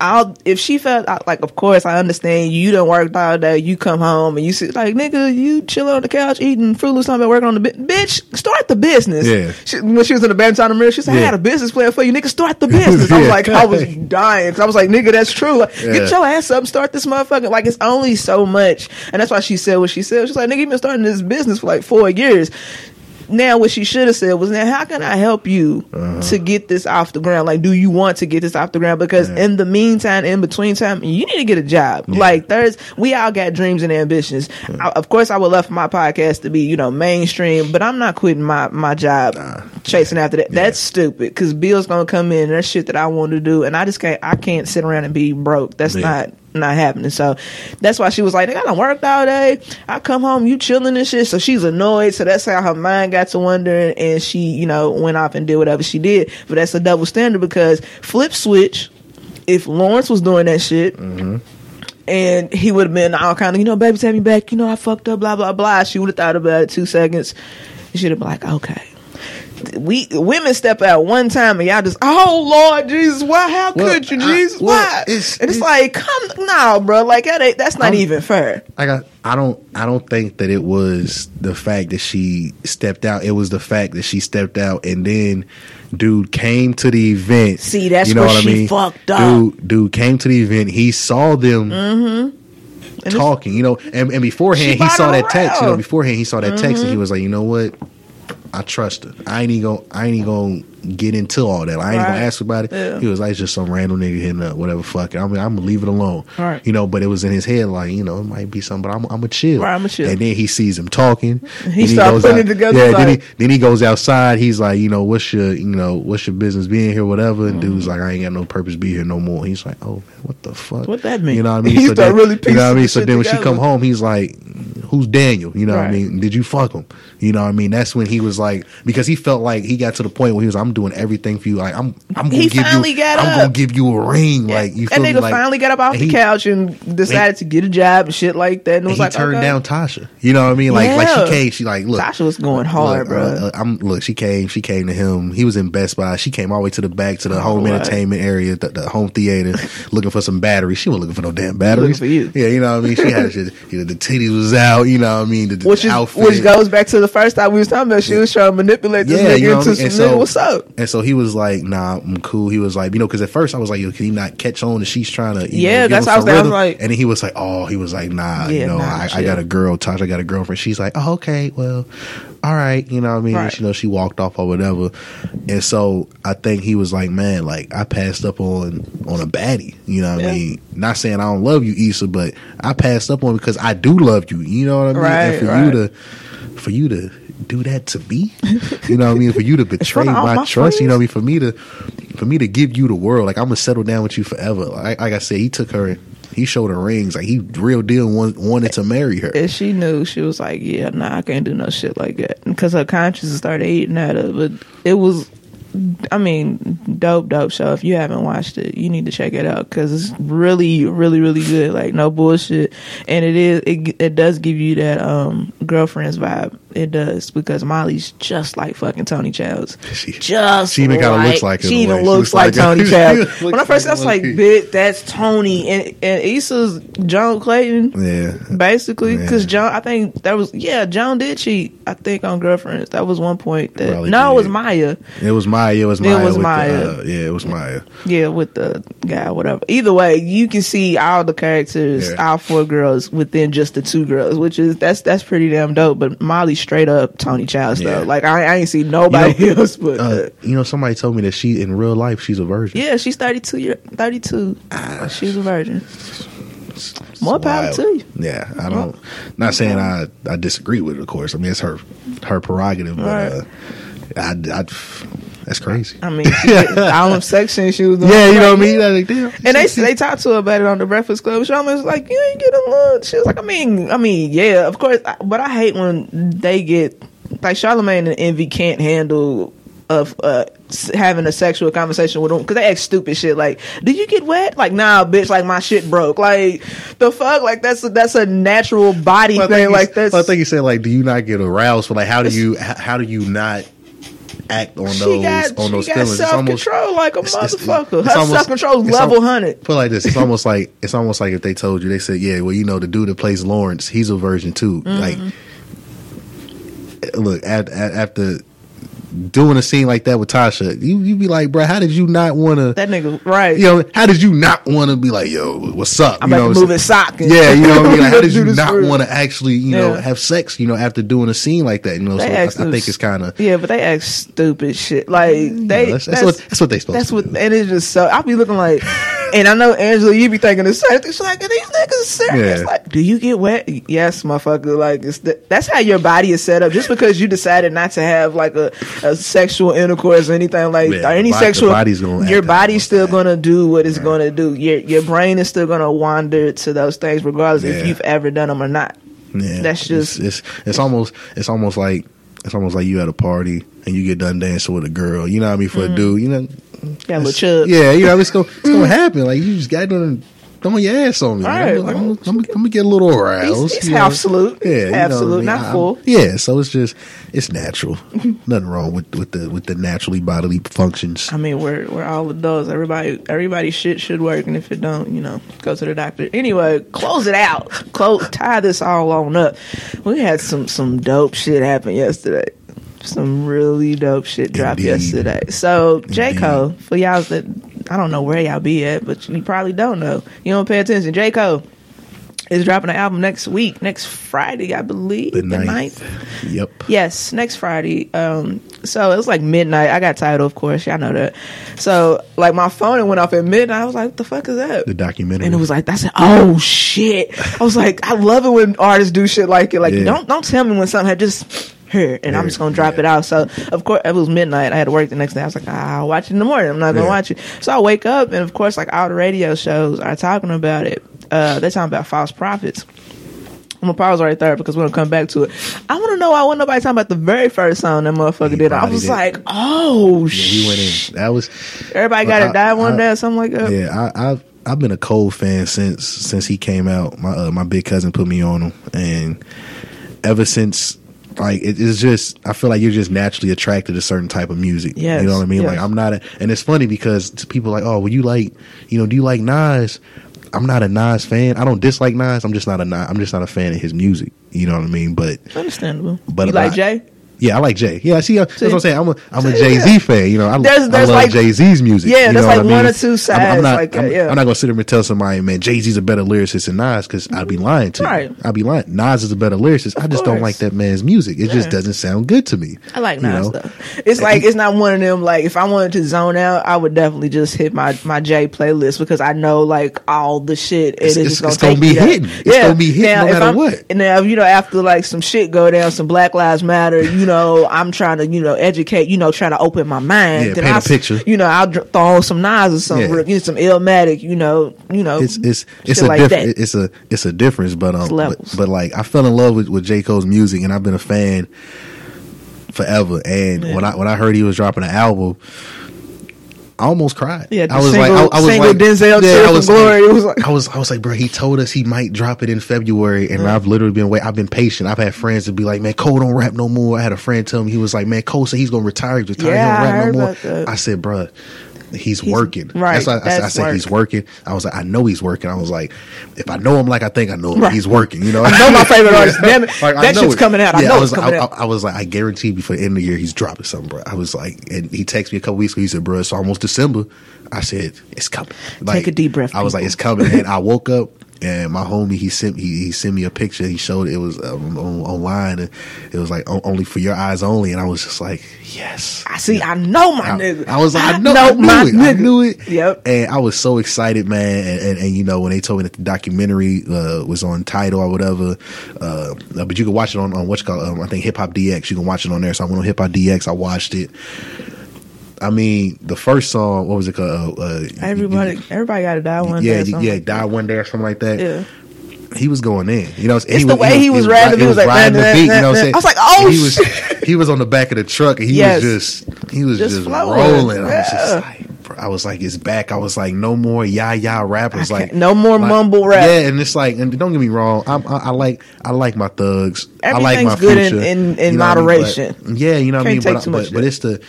I'll if she felt I- like, of course, I understand you don't work all day. You come home and you sit like, nigga, you chilling on the couch eating Fruit talking about working on the bi- bitch. Start the business. Yeah. She, when she was in the bathroom the mirror, she said, "I had a business plan for you, nigga. Start the business." I was like, I was dying. I was like, nigga, that's true. Like, Yeah. get your ass up, and start this motherfucker. Like, it's only so much, and that's why she said what she said. She's like, nigga, you been starting this business for like four years. Now, what she should have said was, "Now, how can I help you Uh-huh. to get this off the ground? Like, do you want to get this off the ground? Because Yeah. in the meantime, in between time, you need to get a job. Like, there's we all got dreams and ambitions. I, of course, I would love for my podcast to be, you know, mainstream, but I'm not quitting my my job chasing after that. That's stupid. Because bills gonna come in. and That's shit that I want to do, and I just can't. I can't sit around and be broke. That's Yeah. not not happening. So that's why she was like, I done worked all day. I come home, you chilling and shit. So she's annoyed. So that's how her mind got to wondering and she, you know, went off and did whatever she did. But that's a double standard because flip switch, if Lawrence was doing that shit, mm-hmm. and he would have been all kind of, you know, baby, take me back. You know, I fucked up, blah, blah, blah. She would have thought about it two seconds. She'd have been like, okay. We women step out one time and y'all just oh Lord Jesus why how Well, could you I- Jesus well, why it's- and it's, it's- like come no bro like that ain't, that's not I'm- even fair I got. I don't. I don't think that it was the fact that she stepped out. It was the fact that she stepped out and then dude came to the event. See, that's you know where what she I mean? fucked up. Dude, dude came to the event. He saw them mm-hmm. it's- talking. You know, and, and beforehand he saw that text. You know, beforehand he saw that text and he mm-hmm. was like, you know what? I trust her. I ain't even gonna. I ain't even gonna get into all that. I ain't Right. gonna ask about it. Yeah. He was like, just some random nigga hitting up, whatever. Fuck it. I mean, I'm gonna leave it alone. Right. You know, but it was in his head like, you know, it might be something, but I'm, I'm gonna chill. Right, I'ma chill. And then he sees him talking. He Then start putting out- it together, Yeah. Then he then he goes outside. He's like, you know, what's your, you know, what's your business being here, whatever. And dude's like, I ain't got no purpose be here no more. He's like, oh, man, what the fuck? Mm-hmm. What that mean? You know what I mean? He start then, really you know what I mean? So then when she come home, he's like, who's Daniel? You know what I mean? Did you fuck him? You know what I mean? That's when he was like, because he felt like he got to the point where he was, I'm doing everything for you. Like I'm, I'm gonna He give finally you, I'm up. gonna give you a ring. Like you that feel nigga Like, finally got up off the he- couch and decided to get a job and shit like that. And And was he like, turned okay. down Tasha. You know what I mean? Like, like she came. She like, look, Tasha was going hard, look, bro. uh, I'm look. She came. She came to him. He was in Best Buy. She came all the way to the back to the home right. entertainment area, the, the home theater, looking for some batteries. She wasn't looking for no damn batteries. for you. Yeah, you know what I mean. She had shit. You know, the titties was out. You know what I mean. The, the which is outfit. which goes back to the first time we was talking about. She was trying to manipulate this Yeah, nigga you know into what I mean? some And nigga. so- What's up? And so he was like, "Nah, I'm cool." He was like, you know, because at first I was like, "Yo, can he not catch on that she's trying to?" You Yeah, know, that's how I was. I was like- and then he was like, "Oh, he was like, nah, Yeah, you know, nah, I, I got a girl, Tasha got a girlfriend." She's like, "Oh, okay, well, all right," you know what I mean? Right. You know, she walked off or whatever, and so I think he was like, "Man, like I passed up on on a baddie," you know what Yeah. I mean? Not saying I don't love you, Issa, but I passed up on because I do love you. You know what I mean? Right, and for right. you to for you to do that to me, you know what I mean? For you to betray front of all my, my trust, you know what I mean? For me to for me to give you the world, like I'm gonna settle down with you forever. Like, like I said, he took her, he showed her rings, like he real deal want, wanted to marry her. And she knew she was like, "Yeah, nah, I can't do no shit like that." Because her conscience started eating at her. But it was, I mean, dope, dope show. If you haven't watched it, you need to check it out because it's really, really, really good. Like no bullshit, and it is. It it does give you that um girlfriend's vibe. It does because Molly's just like fucking Toni Childs. She- just she even kinda looks like her she even looks looks like, like- Toni Childs. when I first, I was like like, "Bitch, that's Toni," and and Issa's Joan Clayton yeah, basically because Yeah. John. I think that was yeah. John did cheat. I think on girlfriends. That was one point that Probably no, it was. Maya. it was Maya. It was It Maya. was with the, uh, yeah, it was Maya. Yeah, with the guy, whatever. Either way, you can see all the characters, Yeah. all four girls within just the two girls, which is that's that's pretty damn dope. But Molly straight up Toni Childs Yeah. though. Like I, I ain't see nobody You know, else, but. Uh, uh, you know, somebody told me that she in real life she's a virgin. yeah, she's thirty two. Year thirty two. Ah, she's a virgin. It's More power to you. Yeah, I don't. Not saying I I disagree with it. Of course, I mean it's her her prerogative, but Right. uh, I, I that's crazy. I mean, she them sections she was. Yeah, you know what I mean. Like, damn. And they they talked to her about it on the Breakfast Club. Charlamagne was like, "You ain't getting lunch." She was like, "I mean, I mean, yeah, of course." But I hate when they get like Charlamagne and Envy can't handle of uh having a sexual conversation with them because they ask stupid shit like, "Did you get wet?" Like, nah, bitch, like my shit broke. Like the fuck, like that's a, that's a natural body Well, thing. Like that's well, I think he said like, do you not get aroused for like how do you how do you not act on she those got on those feelings? It's self almost control like a it's- it's- motherfucker. it's Her self control level hundred. Put it like this, it's almost like it's almost like if they told you they said, yeah, well, you know, the dude that plays Lawrence, he's a virgin too. Mm-hmm. Like, look at, at, after doing a scene like that with Tasha, you you be like, bro, how did you not want to? That nigga, right? You know, how did you not want to be like, yo, what's up? I'm you about know, to move his sock. and- Yeah, you know what I mean. Like, how did you not want to actually, you know, Yeah. have sex? You know, after doing a scene like that, you know. So I, I think it's kind of Yeah, but they act stupid shit. Like they that's, that's what that's what they supposed that's to what do. and it's just so I'll be looking like and I know Angela, you be thinking the same thing. She's like, are these niggas serious? Yeah. Like, do you get wet? Yes, motherfucker. Like it's the, that's how your body is set up. Just because you decided not to have like a, a sexual intercourse or anything like Yeah, or any body- sexual body's gonna your body's still that. gonna do what it's gonna do. Your your brain is still gonna wander to those things regardless if you've ever done them or not. Yeah, That's just- it's, it's it's almost it's almost like it's almost like you at a party and you get done dancing with a girl. You know what I mean? For a dude, you know, Mm-hmm. A little it's- chub. Yeah, you know, it's gonna it's gonna happen. Like you just got to throw your ass on me. Right. I'm, I'm, I'm, I'm gonna get a little aroused. He's, he's you know? half salute. Yeah, you know half I mean? not full. Yeah, so it's just it's natural. Nothing wrong with with the with the naturally bodily functions. I mean, we're we're all adults. Everybody everybody shit should work, and if it don't, you know, go to the doctor. Anyway, close it out. Close tie this all on up. We had some some dope shit happen yesterday. Some really dope shit dropped Indeed. yesterday. So J Cole, for y'all that I don't know where y'all be at, but you probably don't know. You don't pay attention. J Cole is dropping an album next week, next Friday, I believe. The The ninth. Yep. Yes, next Friday. Um, so it was like midnight. I got Tidal, of course. Y'all know that. So like my phone it went off at midnight. I was like, "What the fuck is that?" The documentary. and it was like, "That's it." oh shit." I was like, I love it when artists do shit like it. Like, Yeah. don't don't tell me when something had just here and I'm just gonna drop yeah. it out. So of course it was midnight. I had to work the next day. I was like, ah, I'll watch it in the morning. I'm not gonna Yeah. watch it. So I wake up and of course like all the radio shows are talking about it. Uh, they're talking about false prophets. I'm gonna pause right there because we're gonna come back to it. I want to know why wasn't nobody talking about the very first song that motherfucker He did. I was did. like, oh Yeah, shit. he went in. That was Everybody got to die one I- day or something like that. Yeah, I, I've I've been a Cole fan since since he came out. My uh, my big cousin put me on him, and ever since, like it, it's just I feel like you're just naturally attracted to certain type of music. Yes, you know what I mean. yes. Like I'm not, a, and it's funny because to people like, oh, well, you like, you know, do you like Nas? I'm not a Nas fan. I don't dislike Nas. I'm just not a Nas, I'm just not a fan of his music. You know what I mean? But Understandable. But you like Jay? Yeah, I like Jay. Yeah, see, uh, that's what I'm saying. I'm a I'm a Jay Z yeah. fan. You know, I, There's- there's I love like- Jay Z's music. Yeah, you know like I one or two I'm- I'm, not. like that, I'm, yeah. I'm not gonna sit there and tell somebody, man, Jay Z's a better lyricist than Nas because I'd be lying to Right. you. I'd be lying. Nas is a better lyricist. I just don't like that man's music. It just doesn't sound good to me. I like you Nas know? though. It's like it's not one of them. Like if I wanted to zone out, I would definitely just hit my my J playlist because I know like all the shit. It's- it's- gonna it's gonna be hitting. It's gonna be hitting no matter I'm- what. And now you know after like some shit go down, some Black Lives Matter. You know I'm trying to you know educate. You know trying to open my mind. Yeah, then paint a picture. You know I'll throw on some knives or some Yeah. you know, some Illmatic. You know you know It's it's it's a like that. it's a it's a difference, but um, but, but like I fell in love with, with J Cole's music, and I've been a fan forever. And Yeah. when I when I heard he was dropping an album. I almost cried. Yeah, I was single- like, I, I was single like, Denzel Tears I was Glory. Like, It was like- I was, I was like, bro, he told us he might drop it in February, and I've literally been wait. I've been patient. I've had friends to be like, man, Cole don't rap no more. I had a friend tell me he was like, man, Cole said he's gonna retire. He's retired. Yeah, he don't rap no more. that. I said, bro, he's, He's- working. right, That's why I, said- I that's said he's working. I was like, I know he's working. I was like, if I know him like I think I know him, Right. he's working. You know, I know my favorite artist. Damn it. Like, That shit's it. coming out. I Yeah, know was, it's coming I, out. I, I was like, I guarantee before the end of the year he's dropping something, bro. I was like, and he texted me a couple weeks ago. He said, bro, it's almost December. I said, it's coming. Like, Take a deep breath, I was like, it's coming. And I woke up. And my homie, he sent he, he sent me a picture. He showed it, it was um, on, online, and it was like only for your eyes only. And I was just like, yes, I see. I know my I, nigga. I was like, I know, I knew my it. I knew it. Yep. And I was so excited, man. And, and, and you know, when they told me that the documentary uh, was on Tidal or whatever, uh, but you can watch it on, on what's called, um, I think Hip Hop DX. You can watch it on there. So I went on Hip Hop DX. I watched it. I mean, the first song, what was it called? Uh, uh, Everybody, everybody got to die one yeah, day. yeah, like die one day or something like that. Yeah. He was going in, you know. It's the way he was riding, He was was like, riding the beat. You know what. I'm saying? I was like, oh, he was he was on the back of the truck, and he Yes. was just he was Just just, rolling. I was just like, bro, I was like, it's back. I was like, no more yah yah rappers. Like no more like- mumble rap. Yeah, and it's like, and don't get me wrong, I'm, I, I like I like my thugs. I like my Everything's good in- future. in- in You know what I mean? moderation. But- yeah, you know what I mean. But, but, but it's the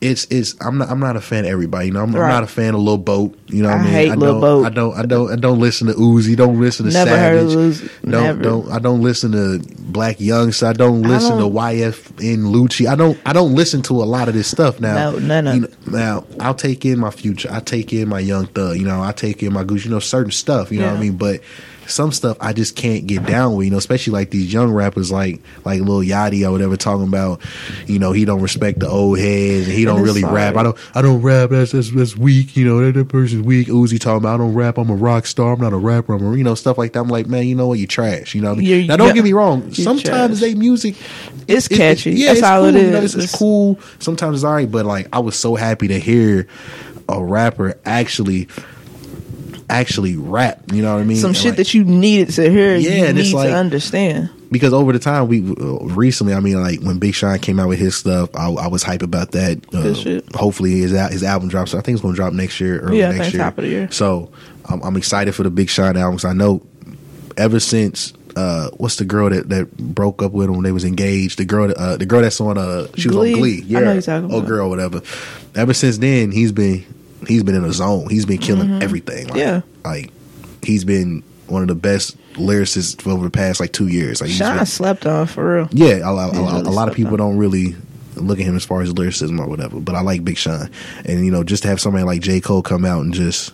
it's it's I'm not I'm not a fan of everybody. You know, I'm, I'm not a fan of Lil Boat. You know, what I I mean, hate I Lil don't, Boat. I don't I don't I don't listen to Uzi. Don't listen to Never heard of Uzi. Don't Never. don't I don't listen to Black Youngsta. I don't I listen don't- to YFN Lucci. I don't I don't listen to a lot of this stuff now. No, none of you know, now I'll take in my future. I take in my Young Thug. You know, I take in my Goose. You know, certain stuff. You know what I mean, but. Some stuff I just can't get down with, you know, especially like these young rappers like like Lil Yachty or whatever talking about, you know, he don't respect the old heads and he don't really like- rap. I don't I don't rap. That's that's, that's weak. You know that, that person's weak. Uzi talking about I don't rap. I'm a rock star. I'm not a rapper. I'm a you know stuff like that. I'm like man, you know what? You trash. You know. What I mean? You're- now don't get me wrong. Sometimes trash. they music It's it- it- catchy. yeah, That's it's all cool. it You know, is. it's, it's It's- cool. Sometimes it's alright, but like I was so happy to hear a rapper actually actually rap. You know what I mean? Some And, shit like, that you needed to hear. Yeah, you and it's like- to understand. because over the time we uh, recently, I mean, like when Big Sean came out with his stuff, I, I was hype about that. Uh, shit. hopefully, his his album drops. I think it's going to drop next year, early Yeah, next year. top of the year. So I'm, I'm excited for the Big Sean album. 'cause I know ever since. Uh, what's the girl that, that broke up with him when they was engaged? The girl, that, uh, the girl that's on uh, she was on Glee. I Yeah, know you're talking oh girl, whatever. Ever since then, he's been he's been in a zone. He's been killing everything. Like, Mm-hmm. Yeah. like he's been one of the best lyricists over the past like two years. Like Sean been- slept on for real. yeah, a, lot- a, really a lot of people up. don't really look at him as far as lyricism or whatever. But I like Big Sean, and you know, just to have somebody like J Cole come out and just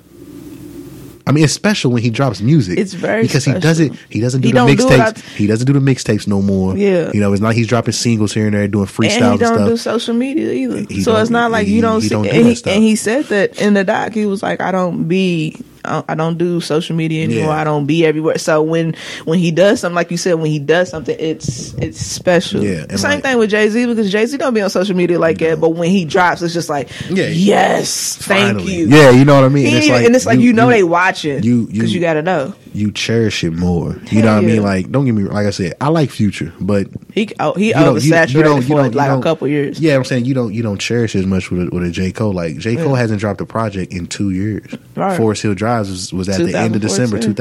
I mean, it's special when he drops music. It's very because he doesn't. He doesn't do He the don't do mixtapes. he doesn't do the mixtapes no more. Yeah. you know, it's not he's dropping singles here and there, doing freestyle and he don't stuff. do social media either. He so it's not like he- you don't see. don't do and, that he, stuff. and he said that in the doc. He was like, "I don't be, I I don't do social media anymore. Yeah. I don't be everywhere." So when when he does something, like you said, when he does something, it's it's special. Yeah, Same like- thing with Jay Z because Jay Z don't be on social media like that. But when he drops, it's just like, Yeah. yes, thank you. Yeah, you know what I mean. He And it's like and it's like you, know they watching you- you- because you, got to know you cherish it more. You know what I mean? Like, don't get me like I said, I like Future, but he oh, he you don't- you- oversaturated you don't- you for don't- you like a couple years. Yeah, I'm saying you don't you don't cherish it as much with a, with a J Cole. Like J Cole Yeah. hasn't dropped a project in two years. Right. Forest Hills Drive was, was at the end of December 2014.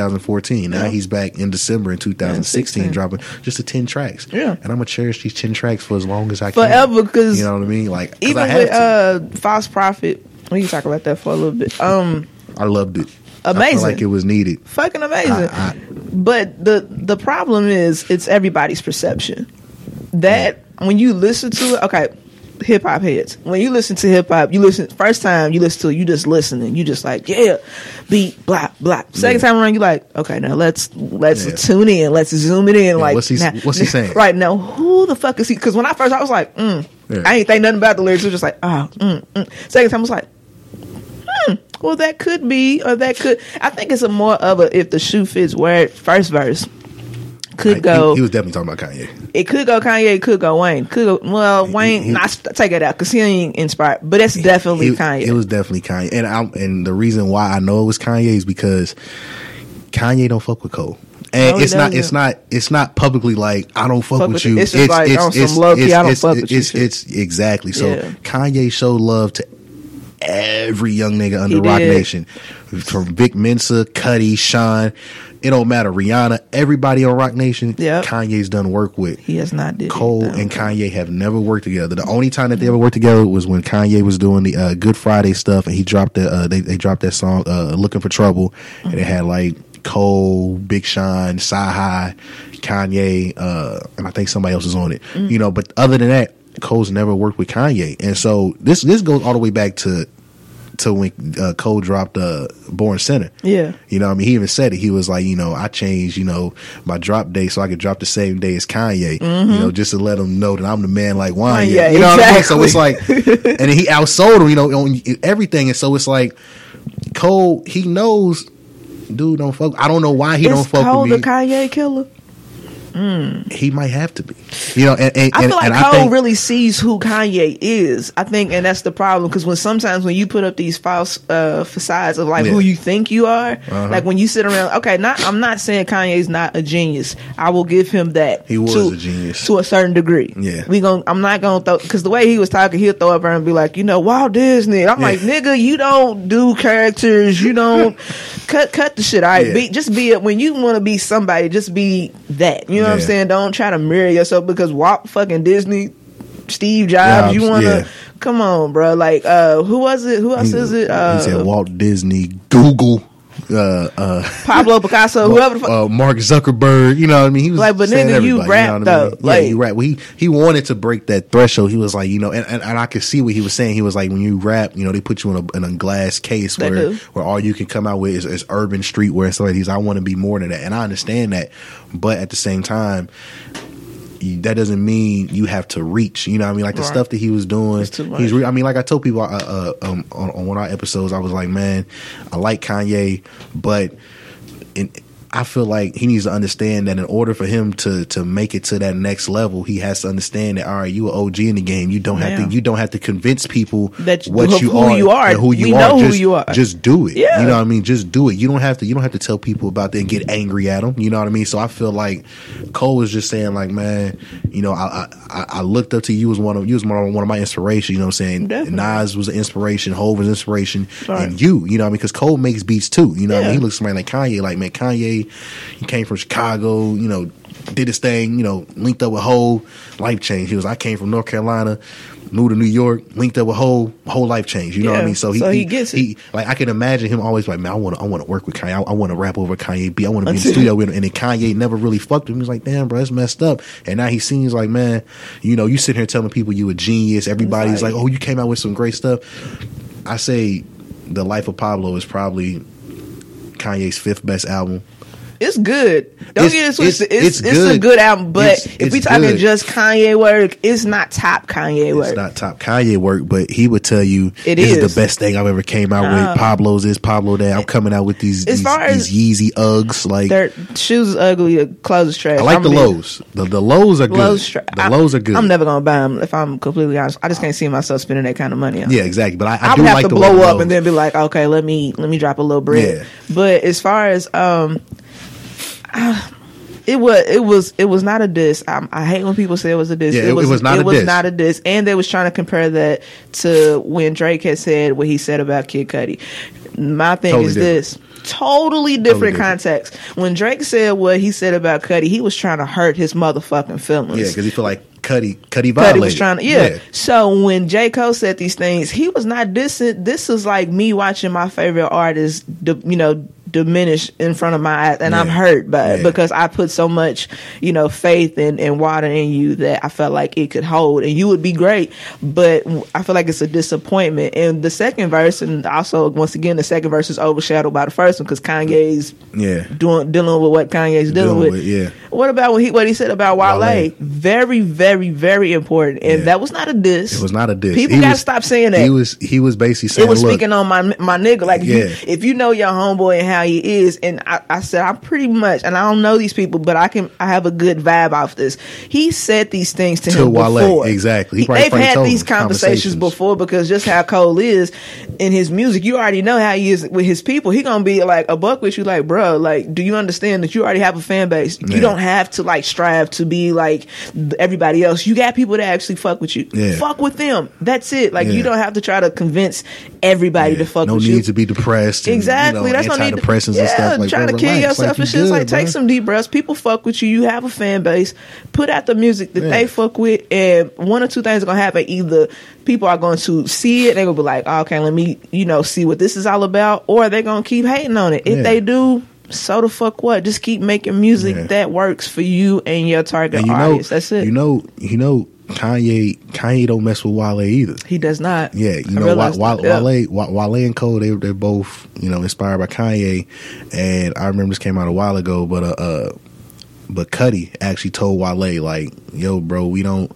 2014. Now Yeah. he's back in December in 2016 dropping just the ten tracks. Yeah. and I'm gonna cherish these ten tracks for as long as I can. forever. Because you know what I mean. Like Even with to. uh, False Prophet, we can talk about that for a little bit. Um, I loved it. Amazing. like it was needed. fucking amazing. I- I- but the the problem is it's everybody's perception. That when you listen to it, okay, hip hop heads. When you listen to hip hop, you listen first time you listen to it, you just listening. You just like, yeah, beat, blah, blah. Second Yeah. time around, you like, okay, now let's let's Yeah. tune in, let's zoom it in. like, what's he- now- what's he saying? Right now, who the fuck is he? Because when I first, I was like, mm, Yeah. I ain't think nothing about the lyrics. It was just like, oh, mm, mm. Second time, I was like, hmm, well, that could be, or that could. I think it's a more of a if the shoe fits where first verse could Like, go. He, he was definitely talking about Kanye. it could go Kanye. It could go Wayne. Could go well Wayne. he- not take it out because he ain't inspired. But that's definitely It- Kanye. It was definitely Kanye, and I'm, and the reason why I know it was Kanye is because Kanye don't fuck with Cole. And No, it's not. It's not. It's not publicly like I don't fuck, Fuck with with you. It's just like on some low key, I don't fuck with you it's. It's exactly so. Yeah. Kanye showed love to every young nigga under Rock. Nation, from Vic Mensa, Cudi, Sean. It don't matter. Rihanna, everybody on Roc Nation. Yep. Kanye's done work with. he has not did Cole anything. and Kanye have never worked together. The only time that they ever worked together was when Kanye was doing the uh, Good Friday stuff, and he dropped the uh, they they dropped that song uh, "Looking for Trouble," and it had like Cole, Big Sean, Sci Kanye, uh, and I think somebody else is on it. You know, but other than that, Cole's never worked with Kanye, and so this this goes all the way back to to when uh, Cole dropped uh, Born Sinner. Yeah. You know, what I mean, he even said it. He was like, you know, I changed, you know, my drop day so I could drop the same day as Kanye. You know, just to let him know that I'm the man like Wanye. Yeah, you know what I mean? So it's like, and he outsold him, you know, on everything. And so it's like, Cole, he knows, dude, don't fuck. I don't know why he Is don't fuck Cole with the. Kanye killer? He might have to be, you know. And, and, I feel like and Cole think, really sees who Kanye is. I think, and that's the problem because when sometimes when you put up these false uh, facades of like Yeah. who you think you are, Uh-huh. like when you sit around, okay, not I'm not saying Kanye's not a genius. I will give him that. He was to, a genius. to a certain degree. Yeah. we gon' I'm not gonna throw because the way he was talking, he'll throw up and be like, you know, Walt Disney. I'm like, nigga, you don't do characters. You don't cut cut the shit. All right, Yeah. be just be it when you want to be somebody. Just be that. You know what I'm saying? Don't try to mirror yourself because Walt fucking Disney, Steve Jobs. Jobs, you want to yeah. come on, bro? Like, uh, who was it? Who else is it? Uh, he said Walt Disney, Google, uh, uh, Pablo Picasso, whoever. The fuck. uh, Mark Zuckerberg. You know what I mean? He was Like, but nigga, you rap, know what I though. mean? yeah, Like- he rap. Well, he he wanted to break that threshold. He was like, you know, and, and, and I could see what he was saying. He was like, when you rap, you know, they put you in a, in a glass case where do. where all you can come out with is, is urban streetwear and stuff like these. I want to be more than that, and I understand that, but at the same time. You- That doesn't mean you have to reach. You know, what I mean, like the Right. stuff that he was doing. It's too much. He's. Re- I mean, like I told people uh, uh, um, on, on one of our episodes, I was like, man, I like Kanye, but in, I feel like he needs to understand that in order for him to to make it to that next level, he has to understand that all right, you are an OG in the game. You don't have Yeah. to you don't have to convince people That- what who- you who are, you are. who you We are. know who just, you are. Just do it. Yeah. You know what I mean? Just do it. You don't have to you don't have to tell people about that and get angry at them. You know what I mean? So I feel like Cole was just saying like, man, you know, I I, I looked up to you as one of you was one of, one of my inspiration. You know what I'm saying? Definitely. Nas was an inspiration, Hov was an inspiration, Right. and you. You know what I mean? Because Cole makes beats too. You know what I mean? He looks somebody like Kanye. Like man, Kanye, he came from Chicago. You know, did his thing. You know, linked up with Ho, life change. He was. I came from North Carolina. Moved to New York, linked up with whole whole life change. You know what I mean? So he, So he he gets it. He, like I can imagine him always like, man, I want to I want to work with Kanye. I, I want to rap over Kanye B. I want to be in the studio with him. And then Kanye never really fucked him. He was like, damn, bro, that's messed up. And now he seems like, man, you know, you sitting here telling people you a genius. Everybody's like- like, oh, you came out with some great stuff. I say, the life of Pablo is probably Kanye's fifth best album. It's good. Don't It's- get it twisted. it's- It's, it's it's, a good. good album, but if we talking good. just Kanye work, it's not top Kanye work. It's not top Kanye work, but he would tell you It this is. is. the best thing I've ever came out Uh, with. Pablo's is Pablo that I'm coming out with these As these, far as- these Yeezy Uggs. Like Their shoes ugly, the clothes trash. I like I'm the lows. The the lows are good. Lows tra- the lows are good. I'm never gonna buy them if I'm completely honest. I just can't see myself spending that kind of money on. yeah, exactly. But I, I, I, do would have like to blow up lows. and then be like, okay, let me let me drop a little bread. Yeah. But as far as um, it was it was it was not a diss. I, I hate when people say it was a diss. Yeah, it- it was not it a was diss. not a diss, and they was trying to compare that to when Drake had said what he said about Kid Cudi. My thing Totally is different. this. Totally different different. context. When Drake said what he said about Cudi, he was trying to hurt his motherfucking feelings. yeah, because he feel like Cudi Cuddy Cudi violated. was trying to, yeah. So when J. Cole said these things, he was not dissing. This is like me watching my favorite artist, you know, diminish in front of my eyes, and I'm hurt by it Yeah. because I put so much, you know, faith and, and water in you that I felt like it could hold, and you would be great. But I feel like it's a disappointment. And the second verse, and also once again, the second verse is overshadowed by the first one because Kanye's Yeah. doing dealing with what Kanye's dealing, Dealing with. with, yeah. What about what he what he said about Wale? Wale. Very, very, very important, and Yeah. that was not a diss. It was not a diss. People He gotta was- stop saying that. He was he was basically saying, it was speaking on my my nigga. Like if, you, if you know your homeboy and how he is, and I, I said I'm pretty much, and I don't know these people, but I can I have a good vibe off this. He said these things to, To him Wale, before. exactly. He He- they've had these conversations conversations. before because just how Cole is in his music, you already know how he is with his people. He gonna be like a buck with you, like bro, like do you understand that you already have a fan base? Yeah. You don't have to like strive to be like everybody else. You got people that actually fuck with you. Yeah. Fuck with them. That's it. Like Yeah. you don't have to try to convince everybody to fuck no with need you. to be depressed. And, Exactly. You know, That's no need to yeah, and stuff. Like, trying bro, to kill relax. yourself like, and shit. It's good, like take some deep breaths. People fuck with you. You have a fan base. Put out the music that Yeah. they fuck with, and one or two things are gonna happen. Either people are going to see it, they're gonna be like, oh, "Okay, let me, you know, see what this is all about," or they're gonna keep hating on it. If Yeah. they do. So the fuck what? Just keep making music Yeah. that works for you and your target And you know. That's it. You know, you know, Kanye Kanye don't mess with Wale either. he does not. Yeah, I you know, realized Wale. Yeah. Wale, Wale, Wale and Cole, they they're both you know inspired by Kanye, and I remember this came out a while ago, but uh, uh but Cudi actually told Wale like, "Yo, bro, we don't."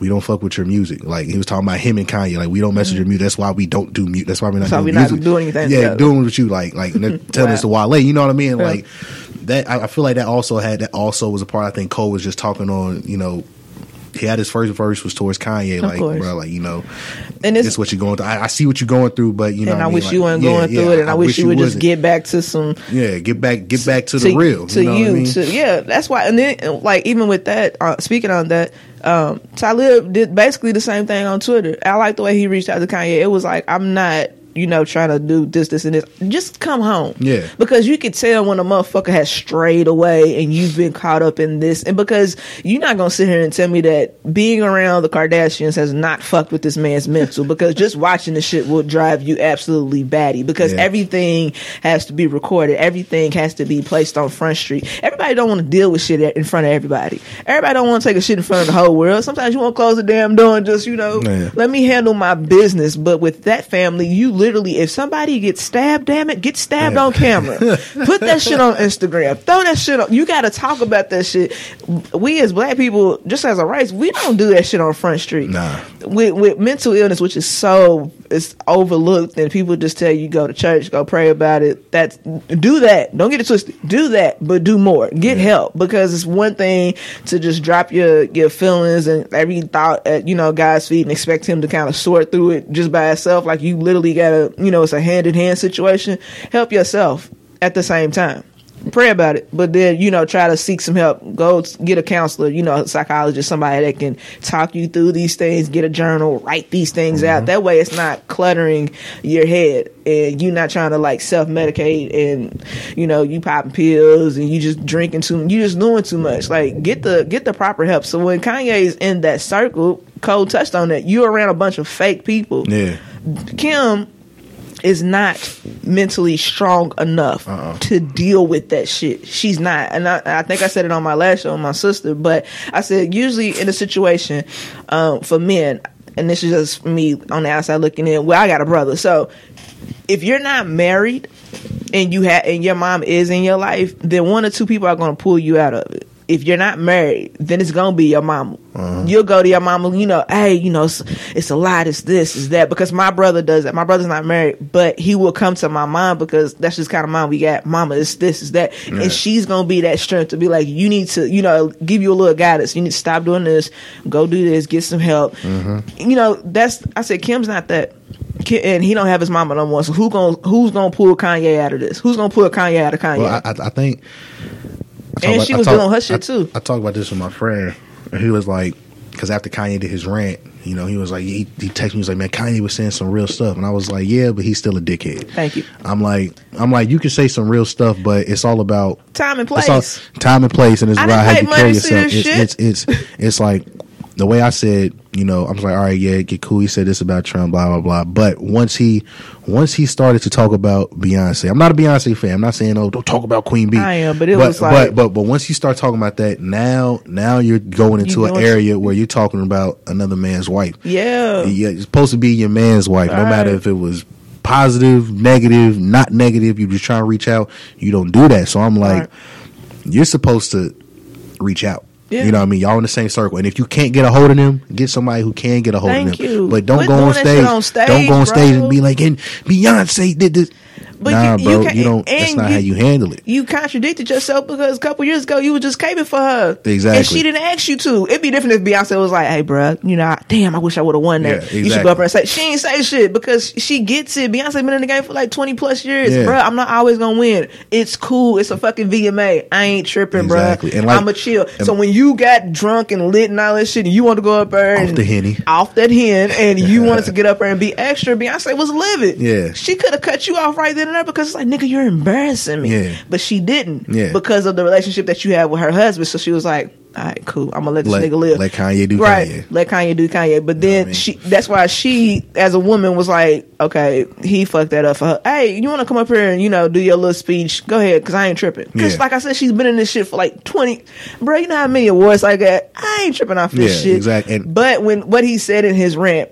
We don't fuck with your music. Like he was talking about him and Kanye. Like we don't mess with your music. That's why we don't do music. That's why we're not why doing we not doing anything Yeah, together. doing with you. Like like telling us to Wale. You know what I mean? Like that. I, I feel like that also had that also was a part. I think Cole was just talking on. You know, he had his first verse was towards Kanye. Of Like course. bro, like you know, And it's is what you're going through. I, I see what you're going through, but you know, and what I mean? wish Like, you weren't yeah, going through yeah, it, and I, wish you would just wasn't. get back to some yeah, get back, get back to the real, to you, know you, I mean? to yeah. That's why, and then like even with that, uh, speaking on that, um, Talib did basically the same thing on Twitter. I like the way he reached out to Kanye. It was like I'm not. You know, trying to do this, this, and this. Just come home. Yeah. Because you could tell when a motherfucker has strayed away and you've been caught up in this. And because you're not going to sit here and tell me that being around the Kardashians has not fucked with this man's mental. Because just watching the shit will drive you absolutely batty. Because Yeah. everything has to be recorded. Everything has to be placed on Front Street. Everybody don't want to deal with shit in front of everybody. Everybody don't want to take a shit in front of the whole world. Sometimes you want to close the damn door and just, you know, Yeah. let me handle my business. But with that family, you literally, if somebody gets stabbed, damn it, get stabbed Yeah. on camera. Put that shit on Instagram. Throw that shit on. You got to talk about that shit. We as black people, just as a race, we don't do that shit on Front Street. Nah. With, with mental illness, which is so it's overlooked, and people just tell you go to church, go pray about it. That's do that. Don't get it twisted. Do that, but do more. Get help because it's one thing to just drop your your feelings and every thought at you know God's feet and expect Him to kind of sort through it just by itself. Like you literally you know, it's a hand in hand situation. Help yourself at the same time pray about it, but then you know try to seek some help. Go get a counselor, you know, a psychologist, somebody that can talk you through these things. Get a journal, write these things out. Mm-hmm. That way, it's not cluttering your head, and you're not trying to like self medicate, and you know you popping pills and you just drinking too. You just doing too much. Like get the get the proper help. So when Kanye's in that circle, Cole touched on that. You're around a bunch of fake people. Yeah, Kim is not mentally strong enough Uh-uh. to deal with that shit. She's not. And I, I think I said it on my last show on my sister, but I said usually in a situation um, for men, and this is just me on the outside looking in, well, I got a brother. So if you're not married and you have and your mom is in your life, then one or two people are gonna pull you out of it. If you're not married, then it's gonna be your mama. Uh-huh. You'll go to your mama, you know, hey, you know, it's, it's a lot, it's this, it's that. Because my brother does that. My brother's not married, but he will come to my mom because that's just kind of mom we got. Mama, it's this, it's that, and she's gonna be that strength to be like, you need to, you know, give you a little guidance. You need to stop doing this, go do this, get some help. Mm-hmm. You know, that's I said Kim's not that. And he don't have his mama no more. So who gonna who's gonna pull Kanye out of this? Who's gonna pull Kanye out of Kanye? Well, I, I think. And about- she was talk- doing her shit, too. I talked about this with my friend, and he was like, because after Kanye did his rant, you know, he was like, he, he texted me, he was like, man, Kanye was saying some real stuff, and I was like, yeah, but he's still a dickhead. Thank you. I'm like, I'm like, you can say some real stuff, but it's all about Time and it's all- place. time and place, and it's I about how you carry yourself. It's, it's it's it's like the way I said, you know, I was like, all right, yeah, get cool. He said this about Trump, blah blah blah. But once he once he started to talk about Beyonce, I'm not a Beyonce fan. I'm not saying oh, don't talk about Queen Bee. I am, but it but, was like- but but but once you start talking about that, now now you're going into You an area where you're talking about another man's wife. Yeah. Yeah, it's supposed to be your man's wife, no Right. matter if it was positive, negative, not negative. You just trying to reach out. You don't do that. So I'm like, Right. you're supposed to reach out. Yeah. You know what I mean? Y'all in the same circle. And if you can't get a hold of them, get somebody who can get a hold Thank of them. you. But don't Quit go on stage, on stage, Don't go on stage and be like, and Beyonce did this. But nah, you- you bro, you, don't. That's not you- how you handle it. You contradicted yourself because a couple years ago you were just caping for her. Exactly. And she didn't ask you to. It'd be different if Beyonce was like, hey, bruh, you know, damn, I wish I would have won that. Yeah, You should go up and say, she ain't say shit because she gets it. Beyonce been in the game for like 20 plus years. Yeah. Bruh, I'm not always going to win. It's cool. It's a fucking VMA. I ain't tripping, Exactly. bruh. And like- I'm a chill. and- so when you got drunk and lit and all that shit and you want to go up there Off the Henny. off that hen and you wanted to get up there and be extra, Beyonce was livid. Yeah. She could have cut you off right then there because it's like, nigga, you're embarrassing me. Yeah. But she didn't. Yeah. Because of the relationship that you have with her husband. So she was like, all right, cool. I'm gonna let this Let- nigga live. let Kanye do right. Kanye. Let Kanye do Kanye. But then I mean? she that's why she as a woman was like, okay, he fucked that up for her. Hey, you wanna come up here and, you know, do your little speech? Go ahead, cause I ain't tripping. Cause Yeah. like I said, she's been in this shit for like twenty bro, you know how many awards I got? I ain't tripping off this Yeah, shit. exact- and- but when what he said in his rant,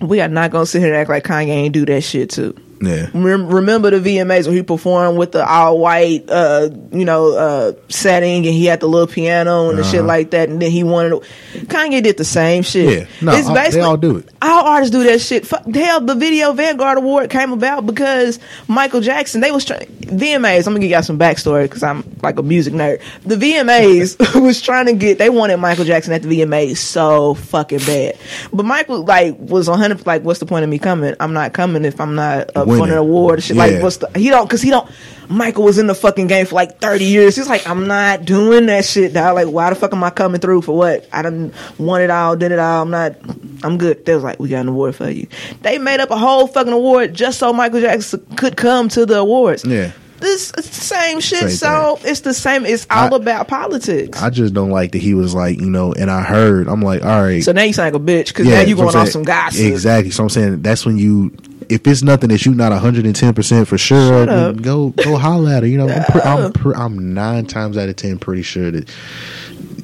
we are not gonna sit here and act like Kanye ain't do that shit too. Yeah. Rem- remember the VMAs where he performed with the all white, uh, you know, uh, setting, and he had the little piano and the shit like that, and then he wanted. to, Kanye did the same shit. Uh-huh. Yeah. No, all- they all do it. All artists do that shit. Fuck, hell, the Video Vanguard Award came about because Michael Jackson. They was trying VMAs. I'm gonna give y'all some backstory because I'm like a music nerd. The VMAs was trying to get. They wanted Michael Jackson at the VMAs so fucking bad, but Michael like was 100. Like, what's the point of me coming? I'm not coming if I'm not up for Winning. an award. and Shit. Yeah. Like, what's the? He don't because he don't. Michael was in the fucking game for like 30 years. He's like, I'm not doing that shit, dog. Like, why the fuck am I coming through for what? I done won it all, did it all. I'm not, I'm good. They was like, we got an award for you. They made up a whole fucking award just so Michael Jackson could come to the awards. Yeah. This it's the same shit. Same so it's the same. It's all I- about politics. I just don't like that he was like, you know, and I heard, I'm like, all right. so now you sound like a bitch because now you going off some gossip. Exactly. So I'm saying that's when you, if it's nothing that you not 110 percent for sure, go go holler at her. You know, I'm, I'm, I'm nine times out of ten pretty sure that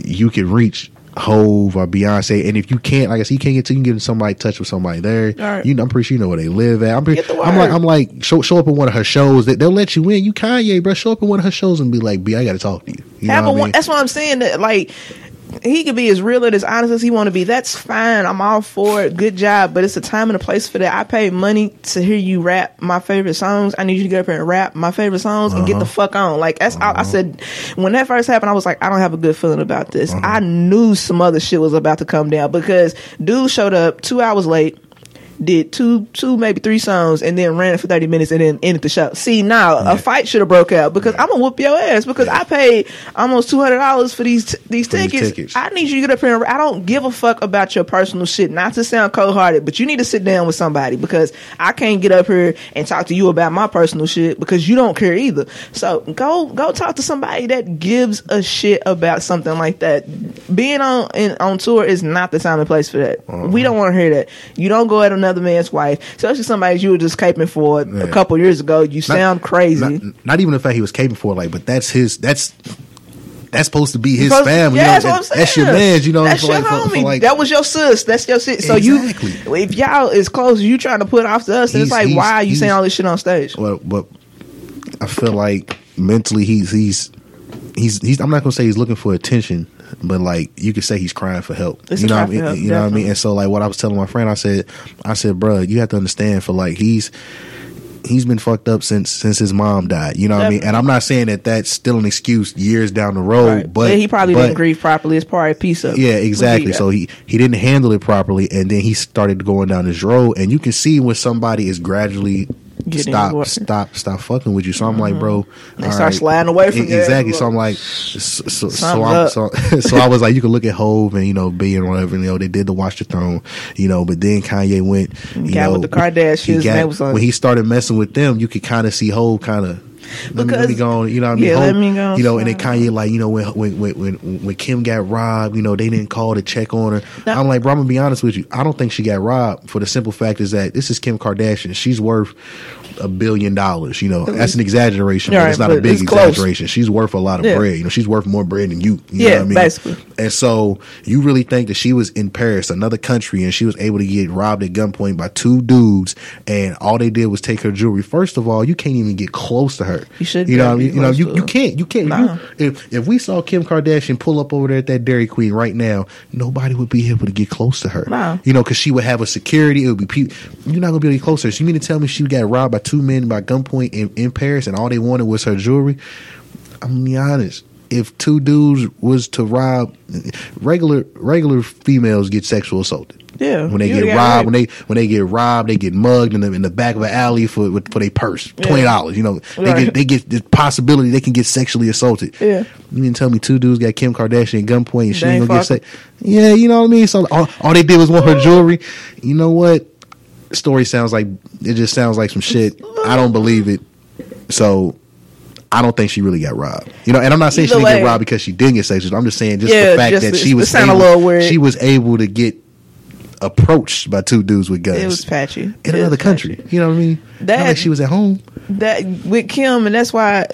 you can reach Hov or Beyonce, and if you can't, like I said, you can't get to, you can get in somebody touch with somebody there. Right. You know, I'm pretty sure you know where they live at. I'm, pretty, Get the I'm like. I'm like, show show up at one of her shows. That they'll let you in. You Kanye, bro. Show up at one of her shows and be like, B, I got to talk to you. You Have know a what I mean? that's what I'm saying. That like he could be as real and as honest as he want to be. That's fine. I'm all for it. Good job. But it's a time and a place for that. I paid money to hear you rap my favorite songs. I need you to get up here and rap my favorite songs and Uh-huh. get the fuck on. Like that's I, I said when that first happened. I was like, I don't have a good feeling about this. Uh-huh. I knew some other shit was about to come down because dude showed up two hours late. Did two, two maybe three songs, and then ran it for thirty minutes, and then ended the show. See now, a fight should have broke out because I'm gonna whoop your ass because I paid almost two hundred dollars for these t- these For these tickets. tickets. I need you to get up here. And, I don't give a fuck about your personal shit. Not to sound cold hearted, but you need to sit down with somebody because I can't get up here and talk to you about my personal shit because you don't care either. So go go talk to somebody that gives a shit about something like that. Being on in, on tour is not the time and place for that. Uh-huh. We don't want to hear that. You don't go at another man's wife, especially somebody you were just caping for Yeah. a couple years ago. You sound crazy. Not, not even the fact he was capable for, like, but that's his. That's that's supposed to be his Because- family. Yeah, you know, that's what I'm that- saying. That's your man. You know, that's your like, for- for like- that was your sis. That's your sis. So Exactly. you, if y'all is close, you trying to put off to us, and it's like, why are you saying all this shit on stage? Well, but I feel like mentally he's he's he's he's. I'm not gonna say he's looking for attention, but like you could say he's crying for help. It's you know what I mean? help, you know what I mean? And so like what I was telling my friend, I said, I said, bro, you have to understand for like he's he's been fucked up since since his mom died. You know what I mean? And I'm not saying that that's still an excuse years down the road, Right. but Yeah, he probably but- didn't grieve properly. It's probably a piece of yeah, exactly. So he he didn't handle it properly, and then he started going down this road, and you can see when somebody is gradually Getting stop worse. stop stop fucking with you. So I'm like, mm-hmm. bro, They start sliding away from you. exactly. So I'm like, so so, so, so, so I was like, you can look at Hov and you know B and whatever. You know, they did the Watch the Throne, you know, but then Kanye went, you Got know, with the Kardashians, he got- when he started messing with them, you could kind of see Hov kind of. Let me, let me go on, you know what I mean? yeah, let me go on You know, and then. Kanye, like, you know, when when when when, Kim got robbed, you know, they didn't call to check on her. Now- I'm like, bro, I'm gonna be honest with you. I don't think she got robbed for the simple fact is that this is Kim Kardashian. She's worth a billion dollars. You know, that's an exaggeration, but Right, it's not a big it's close. exaggeration. She's worth a lot of Yeah. bread. You know, she's worth more bread than you. you know Yeah, what I mean? basically. And so you really think that she was in Paris, another country, and she was able to get robbed at gunpoint by two dudes, and all they did was take her jewelry. First of all, you can't even get close to her. You shouldn't You know, what I mean? you know, you, you can't, you can't. Nah. You, if if we saw Kim Kardashian pull up over there at that Dairy Queen right now, nobody would be able to get close to her. Nah. You know, because she would have a security. It would be people. You're not gonna be able to get close to her. So you mean to tell me she got robbed by two men by gunpoint in, in Paris, and all they wanted was her jewelry? I'm gonna be honest. If two dudes was to rob, regular regular females get sexual assaulted. Yeah, when they get robbed, when they when they get robbed, they get mugged in the in the back of an alley for for their purse, twenty dollars. You know, they Right. get they get the possibility they can get sexually assaulted. Yeah. you mean tell me two dudes got Kim Kardashian at gunpoint and she ain't gonna get fucking. sex? Yeah, you know what I mean. So all, all they did was want her jewelry. You know what? Story sounds like it just sounds like some shit. I don't believe it. So I don't think she really got robbed. You know, and I'm not saying Either she didn't way. get robbed because she didn't get sexual. I'm just saying just Yeah, the fact just that she was able, she was able to get approached by two dudes with guns It was patchy in It another country. patchy. You know what I mean? That- Not like she was at home. that with Kim, and that's why.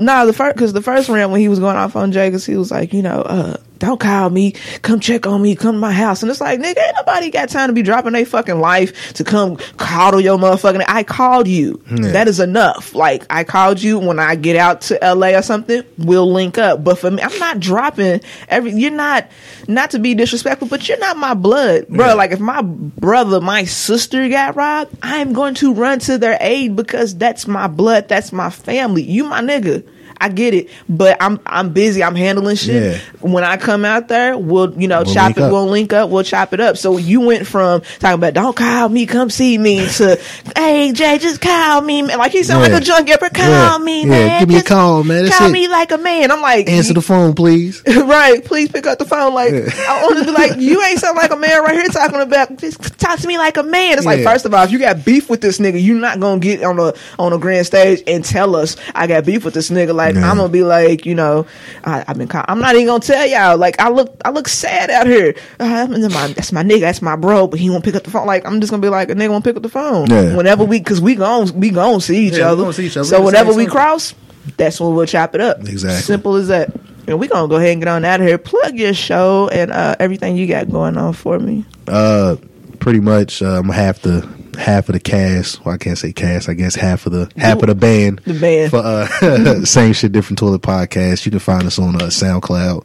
Nah, the first because the first round when he was going off on Jay, 'cause he was like, you know, uh, don't call me, come check on me, come to my house, and it's like, nigga, ain't nobody got time to be dropping their fucking life to come coddle your motherfucking. I called you. Yeah. That is enough. Like I called you when I get out to L.A. or something, we'll link up. But for me, I'm not dropping every. You're not not to be disrespectful, but you're not my blood, bro. Yeah. Like if my brother, my sister got robbed, I'm going to run to their aid because that's my blood, that's my family. You my nigga. I get it, but I'm I'm busy. I'm handling shit. Yeah. When I come out there, we'll you know We'll chop it. up. We'll link up. We'll chop it up. So you went from talking about don't call me, come see me to hey Jay, just call me. man. Like he sound Yeah. like a junk rapper. Call Yeah. me, man. give me a call, man. That's call it. me like a man. I'm like Answer the phone, please. right, please pick up the phone. Like I want to be like, you ain't sound like a man right here talking about. Just talk to me like a man. It's like first of all, if you got beef with this nigga, you're not gonna get on a on a grand stage and tell us I got beef with this nigga. Like Yeah. I'm gonna be like, you know, I, I've been. Call- I'm not even gonna tell y'all. Like I look, I look sad out here. Uh, that's my that's my nigga, that's my bro, but he won't pick up the phone. Like I'm just gonna be like, a nigga won't pick up the phone. Yeah. Whenever we, cause we gon' we gon' see each Yeah, we other. gonna see each other. So whenever we something. cross, that's when we'll chop it up. Exactly. Simple as that. And we gonna go ahead and get on out of here. Plug your show and uh, everything you got going on for me. Uh, pretty much. Uh, I'm gonna have the half of the cast. Well, I can't say cast. I guess half of the half of the band. The band. for uh, same shit, different toilet podcast. You can find us on uh, SoundCloud.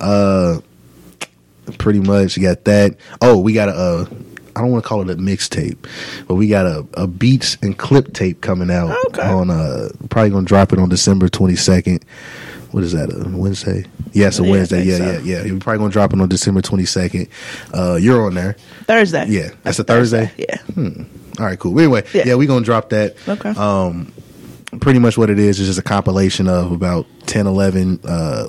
Uh, pretty much you got that. Oh, we got a. Uh, I don't want to call it a mixtape, but we got a, a beats and clip tape coming out Okay. on. Uh, probably gonna drop it on December twenty second. What is that? A Wednesday? Yes, a Yeah, Wednesday. Yeah, so. yeah, yeah. We're probably gonna drop it on December twenty second. Uh, you're on there. Thursday. Yeah, that's a Thursday. Yeah. All right, cool. Anyway, Yeah. yeah, we're gonna drop that. Okay. Um, pretty much what it is is just a compilation of about 10, 11, uh,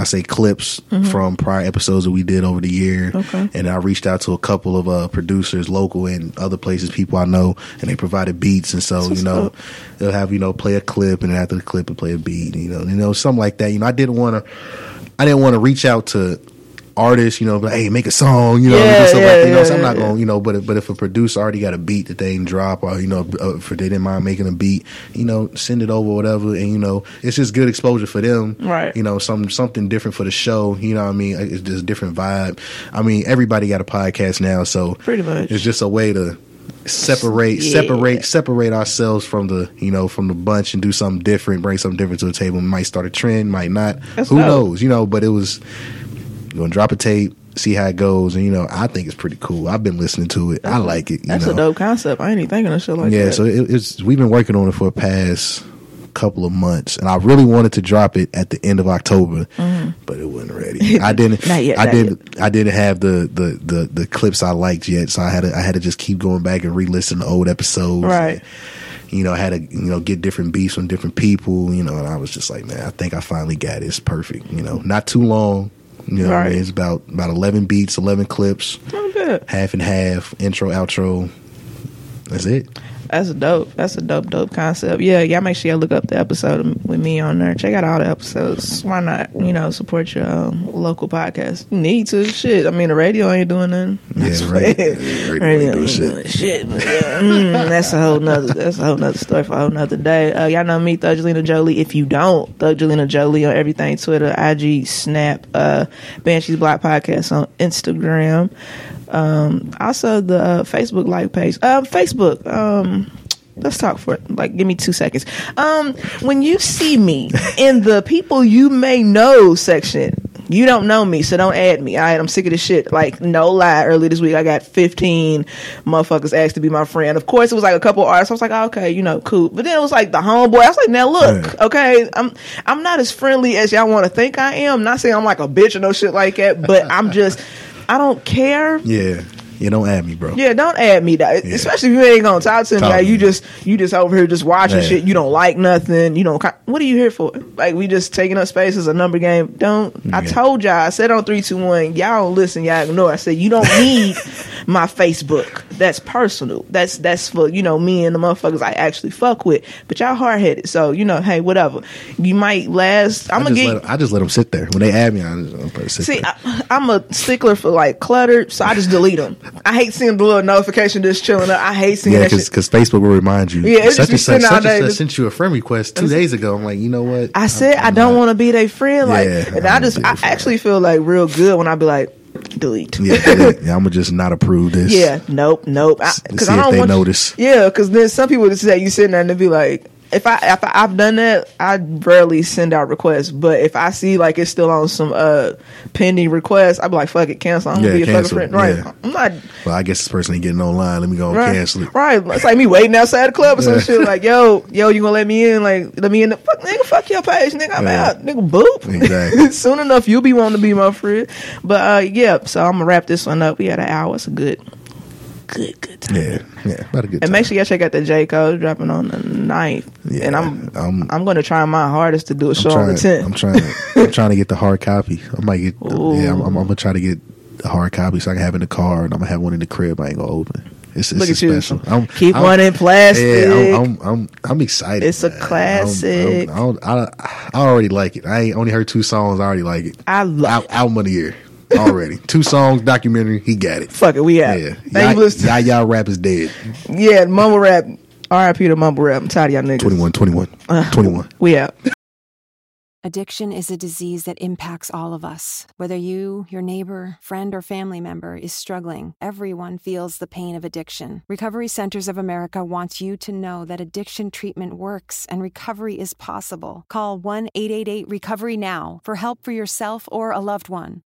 I say clips from prior episodes that we did over the year. Mm-hmm. Okay. And I reached out to a couple of uh, producers, local and other places, people I know, and they provided beats. And so, That's you know, they'll have, you know, play a clip and then after the clip and play a beat, you know, you know, something like that. You know, I didn't want to, I didn't want to reach out to artists, you know, like, hey, make a song, you know, Yeah, stuff yeah, like that. You know, yeah, so I'm not going, you know, but if, but if a producer already got a beat that they didn't drop, or you know, uh, if they didn't mind making a beat, you know, send it over, whatever, and you know, it's just good exposure for them, Right. You know, some something different for the show. You know, what I mean, it's just a different vibe. I mean, everybody got a podcast now, so Pretty much. it's just a way to separate Yeah. separate separate ourselves from the you know from the bunch and do something different bring something different to the table might start a trend might not That's who dope. knows you know but it was you're gonna drop a tape see how it goes and you know i think it's pretty cool i've been listening to it i like it you That's know a dope concept. I ain't even thinking of shit like yeah that. Yeah, so it, it's we've been working on it for the past couple of months and i really wanted to drop it at the end of october but it wasn't ready i didn't Mm-hmm. Not yet, i didn't i didn't have the, the the the clips i liked yet so i had to i had to just keep going back and re-listen to old episodes Right. you know, I had to, you know, get different beats from different people, you know, and I was just like, man, I think I finally got it. It's perfect, you know, not too long. You know, what I Right. mean? it's about about eleven beats, eleven clips, half and half, intro, outro. That's it. That's a dope. That's a dope, dope concept. Yeah, y'all make sure y'all look up the episode with me on there. Check out all the episodes. Why not? You know, support your um, local podcast. You need to. Shit. I mean, the radio ain't doing nothing. That's right. Yeah, radio ain't shit. doing shit. but yeah, mm, that's a whole nother. That's a whole nother story for a whole nother day. Uh, y'all know me, Thuggelina Jolie. If you don't, Thuggelina Jolie on everything: Twitter, IG, Snap, uh, Banshees Block Podcast on Instagram. Um, also the uh, Facebook like page. Um, Facebook. Um, let's talk for like give me two seconds. Um, when you see me in the people you may know section. You don't know me, so don't add me. All right, I'm sick of this shit. Like, no lie. Early this week, I got 15 motherfuckers asked to be my friend. Of course, it was like a couple artists. I was like, oh, okay, you know, cool. But then it was like the homeboy. I was like, now look, okay, I'm I'm not as friendly as y'all want to think I am. Not saying I'm like a bitch or no shit like that, but I'm just I don't care. Yeah, yeah. Don't add me, bro. Yeah, don't add me that. Yeah. Especially if you ain't gonna talk to me. Talk Like, you just you just over here just watching Yeah. shit. You don't like nothing. You don't. What are you here for? Like we just taking up space as a number game. Don't. I told y'all. I said on three, two, one. Y'all don't listen. Y'all ignore. I said you don't need my Facebook. That's personal. That's that's for you know me and the motherfuckers I actually fuck with. But y'all hard headed. So you know, hey, whatever. You might last. I'm I gonna get. let, I just let them sit there when they add me. I just them sit See, there. I, I'm a stickler for like cluttered, so I just delete them. I hate seeing the little notification just chilling up. I hate seeing yeah, that shit. because Facebook will remind you. Yeah, it just such be and such, sitting such and such sent you a friend request two days ago. I'm like, you know what? I said I I'm don't want to be their friend, like, Yeah, and I I just I actually feel like real good when I be like delete. Yeah, delete. yeah, I'm gonna just not approve this. Yeah, nope, nope. S- Because see I if don't they want notice. Yeah, because then some people just say you sitting there and they be like, if I if I, I've done that, I rarely send out requests. But if I see like it's still on some uh pending requests, I'd be like, fuck it, cancel. I'm gonna Yeah, be a cancel, fucking friend, right? yeah. I'm not Well, I guess this person ain't getting online. Let me go right, cancel it. right. It's like me waiting outside the club or some shit. Like, yo, yo, you gonna let me in? Like, let me in. The, fuck, nigga, fuck your page, nigga. I'm Yeah. out, nigga. Boop. Exactly. Soon enough, you'll be wanting to be my friend. But uh yeah, so I'm gonna wrap this one up. We had an hour. It's a good, good, good time. Yeah, yeah, about a good. And time. make sure y'all check out the J. Cole dropping on the 9th. Yeah, and I'm I'm- I'm, going to try my hardest to do a I'm show on the 10th. I'm trying. I'm trying to get the hard copy. I might get. Ooh. Yeah, I'm, I'm, I'm gonna try to get the hard copy so I can have it in the car, and I'm gonna have one in the crib. I ain't gonna open. It's, it's Look a at you. special. I'm, Keep I'm- one in plastic. Yeah, I'm, I'm, I'm, I'm excited. It's a man. classic. I, don't, I, don't, I, I already like it. I only heard two songs. I already like it. I love Al- album of the year already. two songs, documentary. He got it. Fuck it, we out. Yeah, Thank you, listen. y'all, y'all rap is dead. Yeah, mumble rap. R.I.P. to mumble rap. I'm tired of y'all niggas. 21, 21, Uh, 21. We out. Addiction is a disease that impacts all of us. Whether you, your neighbor, friend, or family member is struggling, everyone feels the pain of addiction. Recovery Centers of America wants you to know that addiction treatment works and recovery is possible. Call 1 888 Recovery Now for help for yourself or a loved one.